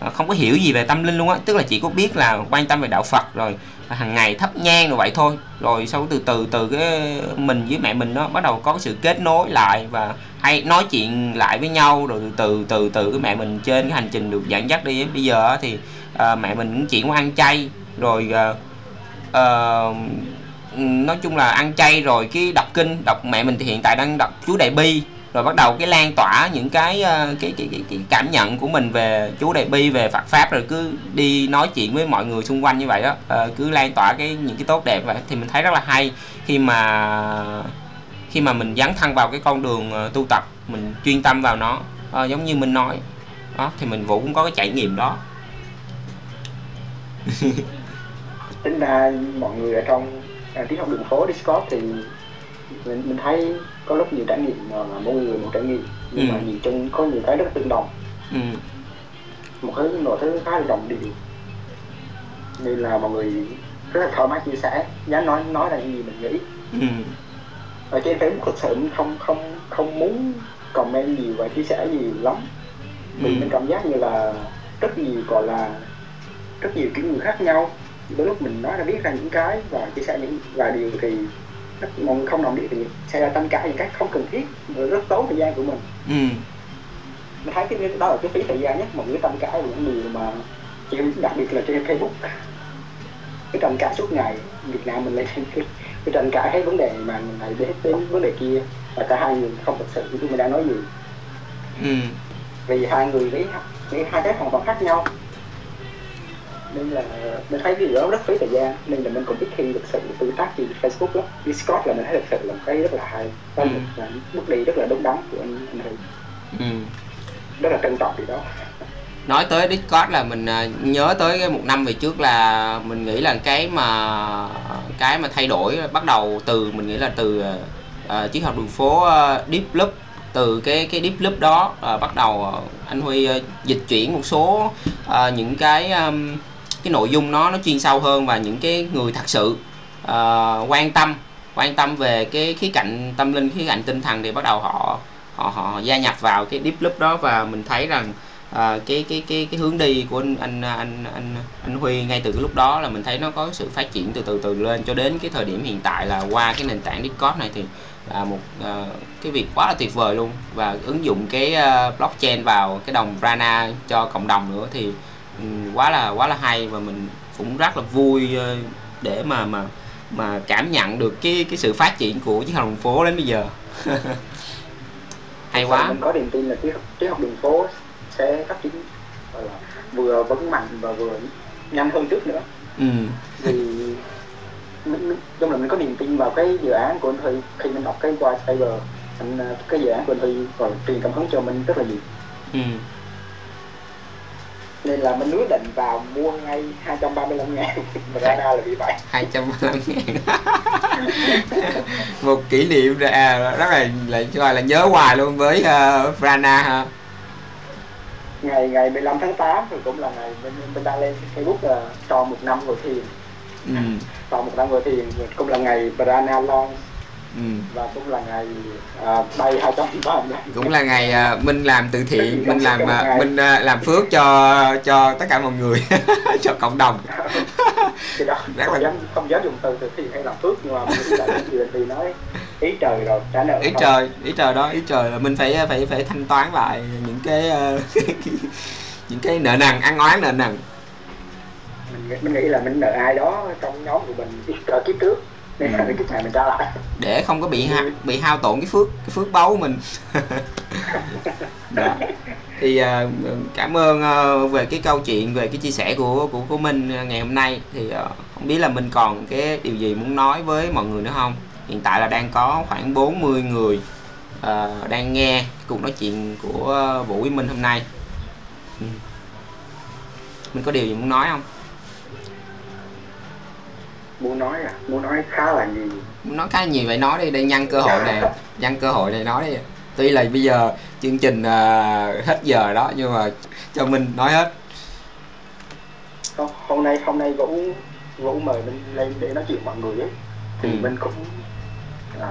[SPEAKER 1] ờ, không có hiểu gì về tâm linh luôn á, tức là chỉ có biết là quan tâm về đạo Phật rồi hàng ngày thắp nhang rồi vậy thôi. Rồi sau từ từ từ cái mình với mẹ mình nó bắt đầu có sự kết nối lại và hay nói chuyện lại với nhau. Rồi từ từ từ từ cái mẹ mình trên cái hành trình được dẫn dắt đi bây giờ thì à, mẹ mình cũng chuyển qua ăn chay. Rồi à, à, nói chung là ăn chay rồi cái đọc kinh đọc mẹ mình thì hiện tại đang đọc chú đại bi rồi bắt đầu cái lan tỏa những cái ờ, cái cái, cái, cái cảm nhận của mình về chú đại bi về Phật pháp rồi cứ đi nói chuyện với mọi người xung quanh như vậy đó à, ờ, cứ lan tỏa cái những cái tốt đẹp vậy. Thì mình thấy rất là hay khi mà khi mà mình dấn thân vào cái con đường ờ, tu tập mình chuyên tâm vào nó. À, giống như mình nói đó thì mình vũ cũng có cái trải nghiệm đó.
[SPEAKER 2] Tính ra mọi người ở trong à, tiếng học đường phố Discord thì mình, mình thấy có rất nhiều trải nghiệm mà mỗi người một trải nghiệm nhưng
[SPEAKER 1] Ừ.
[SPEAKER 2] mà nhìn chung có nhiều cái rất tương đồng
[SPEAKER 1] ừ.
[SPEAKER 2] một thứ một thứ khá là đồng điệu nên là mọi người rất là thoải mái chia sẻ dám nói nói ra những gì mình nghĩ
[SPEAKER 1] Ừ.
[SPEAKER 2] ở trên Facebook thực sự không không không muốn comment nhiều và chia sẻ nhiều lắm
[SPEAKER 1] Ừ.
[SPEAKER 2] mình cảm giác như là rất nhiều gọi là rất nhiều kiểu người khác nhau đôi lúc mình nói ra viết ra những cái và chia sẻ những vài điều thì người không đồng thì sẽ ra tranh cãi những cái không cần thiết và rất tốn thời gian của mình
[SPEAKER 1] Ừ.
[SPEAKER 2] mình thấy cái đó là cái phí thời gian nhất mọi người tranh cãi về những điều mà chỉ đặc biệt là trên Facebook cái tranh cãi suốt ngày Việt Nam mình lên cái, cái tranh cãi hết vấn đề mà mình lại đến đến vấn đề kia và cả hai người không thực sự như mình đang nói gì
[SPEAKER 1] Ừ.
[SPEAKER 2] vì hai người nghĩ nghĩ hai cái hoàn toàn khác nhau nên là mình thấy cái điều đó rất phí thời gian. Nên là mình cũng ít khi thực sự tương tác trên Facebook lắm. Discord là mình thấy thực sự là một cái rất là hay. Đó
[SPEAKER 1] Ừ.
[SPEAKER 2] là bước đi rất là đúng đắn của anh anh Huy.
[SPEAKER 1] Ừ.
[SPEAKER 2] rất là trân trọng điều đó.
[SPEAKER 1] Nói tới Discord là mình à, nhớ tới cái một năm về trước là mình nghĩ là cái mà cái mà thay đổi bắt đầu từ mình nghĩ là từ uh, triết học đường phố uh, Deep Loop. Từ cái cái Deep Loop đó à, bắt đầu à, anh Huy à, dịch chuyển một số à, những cái um, cái nội dung nó nó chuyên sâu hơn và những cái người thật sự uh, quan tâm quan tâm về cái khía cạnh tâm linh khía cạnh tinh thần thì bắt đầu họ họ họ gia nhập vào cái deep loop đó và mình thấy rằng à, cái cái cái cái hướng đi của anh anh anh anh anh Huy ngay từ cái lúc đó là mình thấy nó có sự phát triển từ từ từ lên cho đến cái thời điểm hiện tại là qua cái nền tảng Discord này thì là một à, cái việc quá là tuyệt vời luôn. Và ứng dụng cái uh, blockchain vào cái đồng Rana cho cộng đồng nữa thì quá là quá là hay và mình cũng rất là vui ờ, để mà mà mà cảm nhận được cái cái sự phát triển của chiếc học đường phố đến bây giờ. Hay quá.
[SPEAKER 2] mình có niềm tin là triết học đường phố sẽ phát triển vừa vững mạnh và vừa nhanh hơn trước nữa.
[SPEAKER 1] Ừ.
[SPEAKER 2] Vì mình, mình, chung là mình có niềm tin vào cái dự án của anh Huy khi mình đọc cái white paper. Anh cái dự án của anh Huy còn truyền cảm hứng cho mình rất là nhiều.
[SPEAKER 1] Ừ
[SPEAKER 2] nên là mình quyết định vào mua ngay 235 ngàn. Mà ra ra là bị vậy.
[SPEAKER 1] hai trăm ngàn. Một kỷ niệm ra rất là lại gọi là nhớ hoài luôn với uh, Frana ha.
[SPEAKER 2] Ngày ngày 15 tháng 8 thì cũng là ngày mình, mình đăng lên Facebook là tròn một năm ngồi thiền.
[SPEAKER 1] Ừ.
[SPEAKER 2] Tròn một năm ngồi thiền cũng là ngày Brana launch
[SPEAKER 1] ừ
[SPEAKER 2] và cũng là ngày à, bay 235
[SPEAKER 1] cũng là ngày à, minh làm từ thiện minh làm à, minh à, làm phước cho cho tất cả mọi người cho cộng đồng.
[SPEAKER 2] Thì đó
[SPEAKER 1] Rất
[SPEAKER 2] không
[SPEAKER 1] là-
[SPEAKER 2] dám không dám dùng từ từ thiện hay làm phước nhưng mà mình chuyện thì nói ý trời rồi trả nợ
[SPEAKER 1] ý trời ý trời đó ý trời là mình phải phải phải thanh toán lại những cái ờ, những cái nợ nần ăn oán nợ nần.
[SPEAKER 2] Mình, nghĩ- mình nghĩ là mình nợ ai đó trong nhóm của mình ở kiếp trước là
[SPEAKER 1] Ừ.
[SPEAKER 2] cái này mình trả lại
[SPEAKER 1] để không có bị ha, bị hao tổn cái phước cái phước báu của mình đó. thì ờ, cảm ơn ờ, về cái câu chuyện về cái chia sẻ của của của Minh ngày hôm nay thì ờ, không biết là Minh còn cái điều gì muốn nói với mọi người nữa không hiện tại là đang có khoảng 40 người ờ, đang nghe cuộc nói chuyện của Vũ với Minh hôm nay ừ. Minh có điều gì muốn nói không
[SPEAKER 2] muốn nói à? Muốn nói khá là nhiều.
[SPEAKER 1] Muốn nói khá nhiều vậy nói đi đây nhân cơ hội này nhân cơ hội này nói đi. Tuy là bây giờ chương trình ờ, hết giờ đó nhưng mà cho Minh nói hết.
[SPEAKER 2] Hôm- hôm nay hôm nay vũ vũ mời mình lên để nói chuyện mọi người ấy. Thì
[SPEAKER 1] Ừ.
[SPEAKER 2] mình cũng à,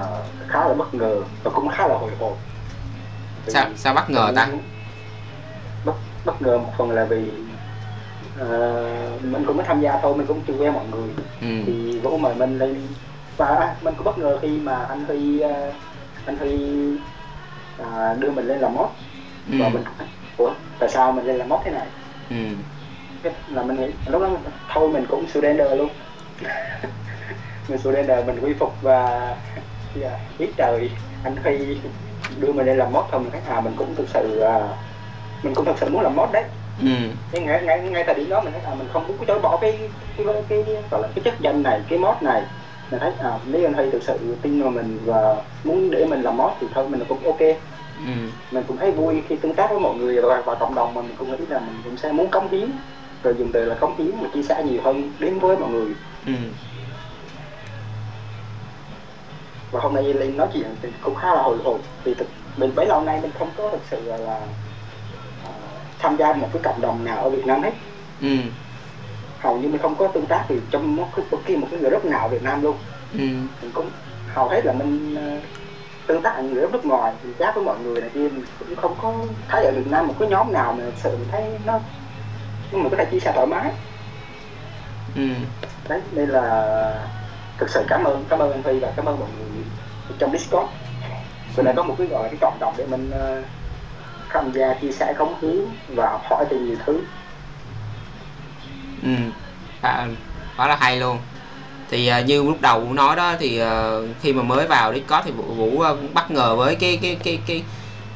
[SPEAKER 2] khá là bất ngờ và cũng khá là hồi hộp. Vì
[SPEAKER 1] sao sao bất ngờ ta?
[SPEAKER 2] Bất bất ngờ một phần là vì ờ, mình cũng mới tham gia thôi mình cũng chưa quen mọi người.
[SPEAKER 1] Ừ.
[SPEAKER 2] Thì vũ mời mình lên và mình cũng bất ngờ khi mà anh Huy ờ, anh Huy à, đưa mình lên làm mod
[SPEAKER 1] ừ.
[SPEAKER 2] Và mình ủa tại sao mình lên làm mod thế này?
[SPEAKER 1] Ừ.
[SPEAKER 2] Là mình nghĩ lúc đó mình- thôi mình cũng surrender luôn. Mình surrender mình quy phục và yeah, biết trời anh Huy đưa mình lên làm mod thôi. Mình thấy à mình cũng thực sự à, mình cũng thực sự muốn làm mod đấy
[SPEAKER 1] ừ.
[SPEAKER 2] Nhưng ngay ngay ngay thời điểm đó mình thấy à mình không muốn chối bỏ cái cái cái, cái gọi là cái chức danh này cái mod này. Mình thấy à nếu anh Huy thực sự tin vào mình và muốn để mình làm mod thì thôi mình cũng ok.
[SPEAKER 1] Ừ.
[SPEAKER 2] Mình cũng thấy vui khi tương tác với mọi người và, và cộng đồng mà mình cũng nghĩ là mình cũng sẽ muốn cống hiến. Rồi dùng từ là cống hiến và chia sẻ nhiều hơn đến với mọi người.
[SPEAKER 1] Ừ.
[SPEAKER 2] Và hôm nay lên nói chuyện thì cũng khá là hồi hộp vì thực mình bấy lâu nay mình không có thực sự là, là tham gia một cái cộng đồng nào ở Việt Nam hết.
[SPEAKER 1] Ừ.
[SPEAKER 2] Hầu như mình không có tương tác thì trong một cái bất kỳ một cái group nào ở Việt Nam luôn.
[SPEAKER 1] Ừ.
[SPEAKER 2] Mình cũng hầu hết là mình ờ, tương tác ở người nước ngoài thì chat với mọi người này kia mình cũng không có thấy ở Việt Nam một cái nhóm nào mà thực sự mình thấy nó mình có thể chia sẻ thoải mái.
[SPEAKER 1] Ừ.
[SPEAKER 2] Đấy nên là thực sự cảm ơn cảm ơn anh Huy và cảm ơn mọi người trong Discord. Mình đã có một cái gọi là cái cộng đồng để mình ờ, tham gia chia sẻ cống hiến và học hỏi từ nhiều thứ.
[SPEAKER 1] Ừ. À, quá là hay luôn. Thì à, như lúc đầu Vũ nói đó thì à, khi mà mới vào Discord thì Vũ, Vũ à, cũng bất ngờ với cái cái cái cái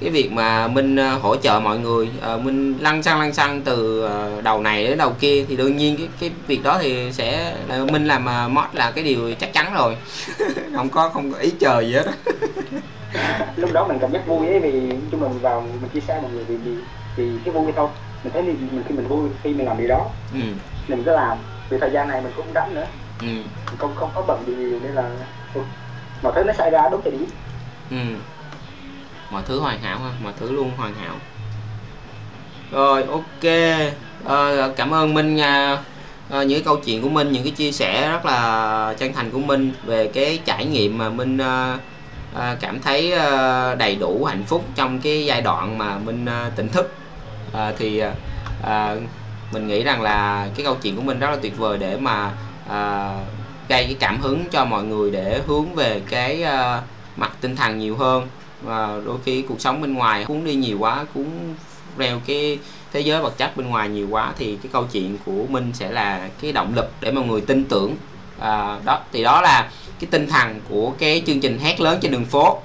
[SPEAKER 1] cái việc mà Minh hỗ trợ mọi người. À, Minh lăn xăng lăn xăng từ đầu này đến đầu kia. Thì đương nhiên cái cái việc đó thì sẽ là Minh làm à, mod là cái điều chắc chắn rồi. Không có không có ý chờ gì hết.
[SPEAKER 2] lúc đó mình cảm giác vui ấy vì là mình vào mình chia sẻ mọi người vì vì, vì cái vui thôi. Mình thấy mình, mình khi mình vui khi mình làm điều đó.
[SPEAKER 1] Ừ.
[SPEAKER 2] Mình cứ làm. Vì thời gian này mình cũng rảnh nữa.
[SPEAKER 1] Ừ.
[SPEAKER 2] Mình không không có bận gì nhiều nên là mọi thứ nó xảy ra đúng thời điểm.
[SPEAKER 1] Ừ. Mọi thứ hoàn hảo ha mọi thứ luôn hoàn hảo. Rồi ok. Ờ, cảm ơn minh nha. Ờ, những cái câu chuyện của minh những cái chia sẻ rất là chân thành của minh về cái trải nghiệm mà minh ờ, à, cảm thấy à, đầy đủ hạnh phúc trong cái giai đoạn mà mình à, ờ, tỉnh thức. À, thì à, mình nghĩ rằng là cái câu chuyện của mình rất là tuyệt vời để mà à, gây cái cảm hứng cho mọi người để hướng về cái à, mặt tinh thần nhiều hơn. Và đôi khi cuộc sống bên ngoài cuốn đi nhiều quá cuốn reo cái thế giới vật chất bên ngoài nhiều quá thì cái câu chuyện của mình sẽ là cái động lực để mọi người tin tưởng à, đó thì đó là cái tinh thần của cái chương trình hát lớn trên đường phố.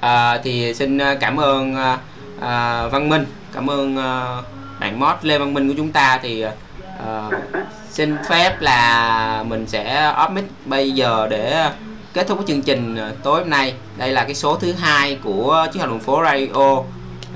[SPEAKER 1] À, thì xin à, cảm ơn à, à, Văn Minh cảm ơn à, bạn mod Lê Văn Minh của chúng ta. Thì à, xin phép là mình sẽ off mic bây giờ để kết thúc cái chương trình à, tối hôm nay. Đây là cái số thứ hai của chiếc học đường phố radio.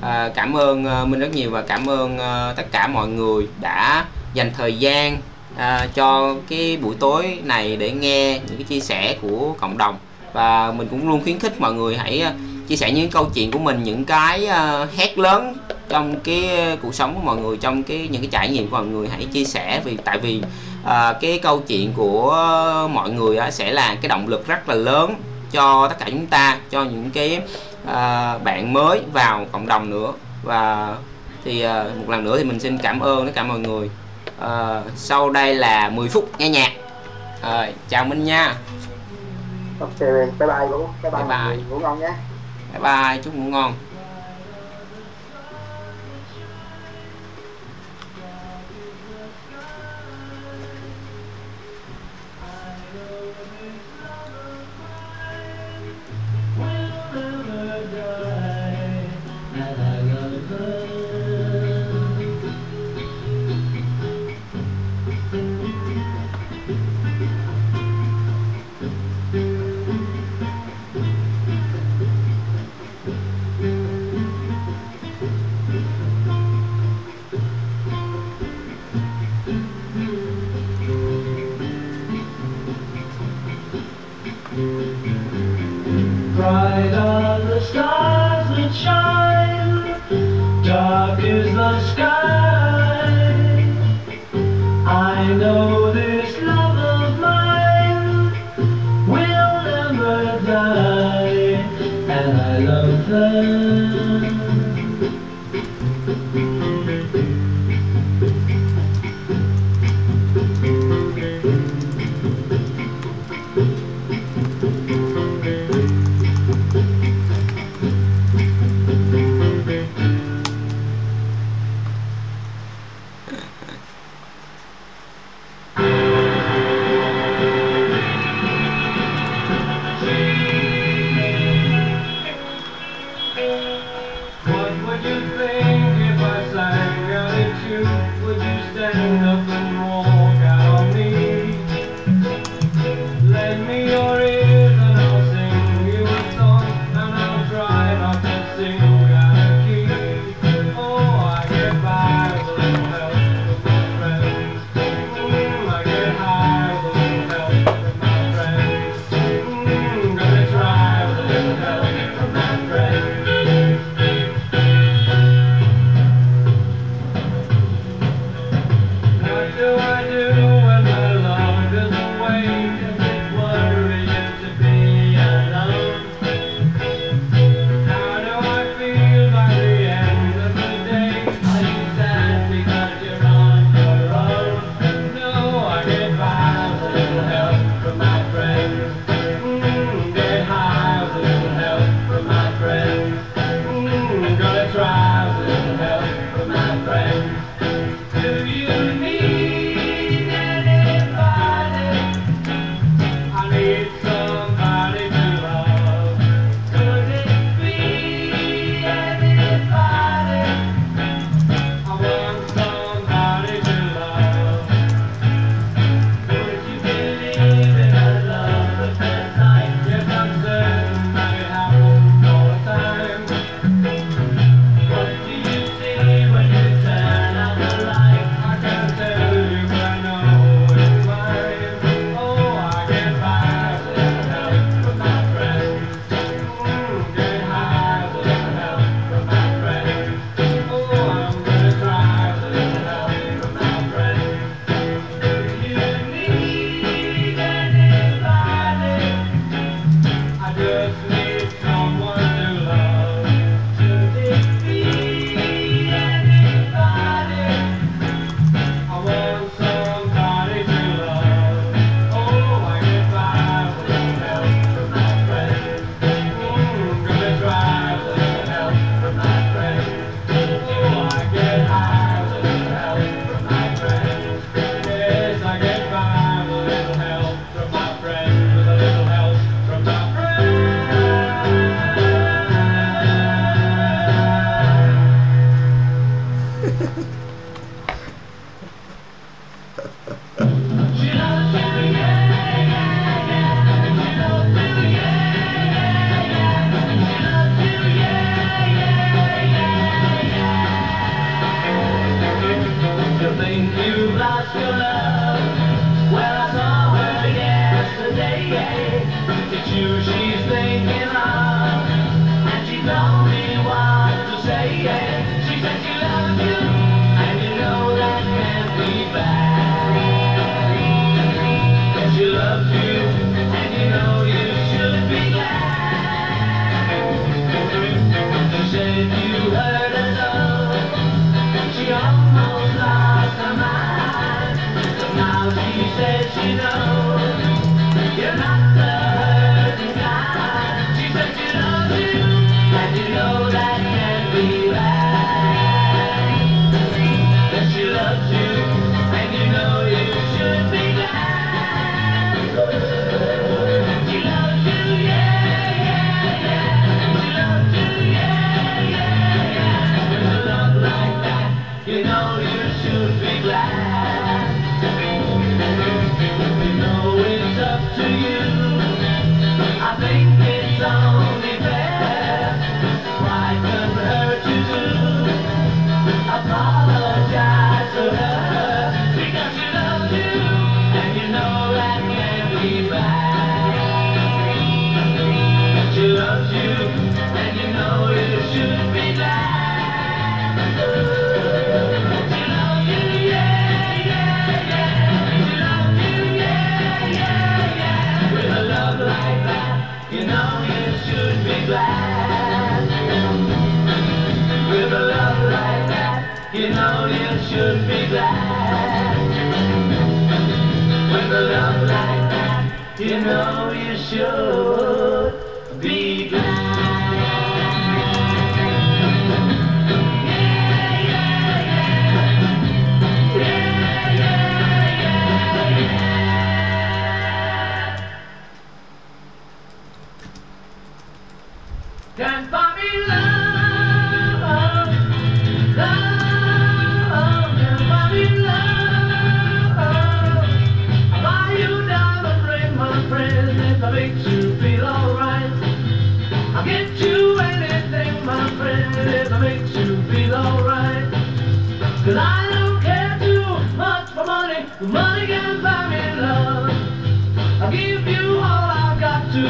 [SPEAKER 1] À, cảm ơn à, Minh rất nhiều và cảm ơn tất cả mọi người đã dành thời gian à, cho cái buổi tối này để nghe những cái chia sẻ của cộng đồng. Và mình cũng luôn khuyến khích mọi người hãy à, chia sẻ những câu chuyện của mình những cái uh, hét lớn trong cái cuộc sống của mọi người trong cái những cái trải nghiệm của mọi người hãy chia sẻ. Vì tại vì uh, cái câu chuyện của mọi người uh, sẽ là cái động lực rất là lớn cho tất cả chúng ta cho những cái uh, bạn mới vào cộng đồng nữa. Và thì uh, một lần nữa thì mình xin cảm ơn tất cả mọi người uh, sau đây là 10 phút nghe nhạc. Uh, chào Minh nha.
[SPEAKER 3] Ok bye bye Vũ. Bye bye,
[SPEAKER 1] Bye bye.
[SPEAKER 3] ngủ ngon nhé.
[SPEAKER 1] Bye bye chúc ngủ ngon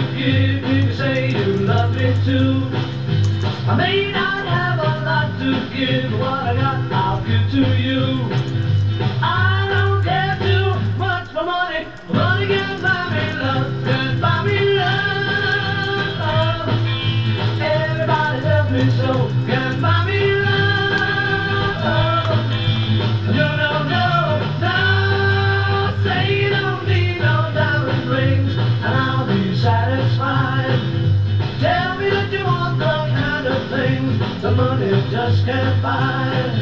[SPEAKER 4] que get by.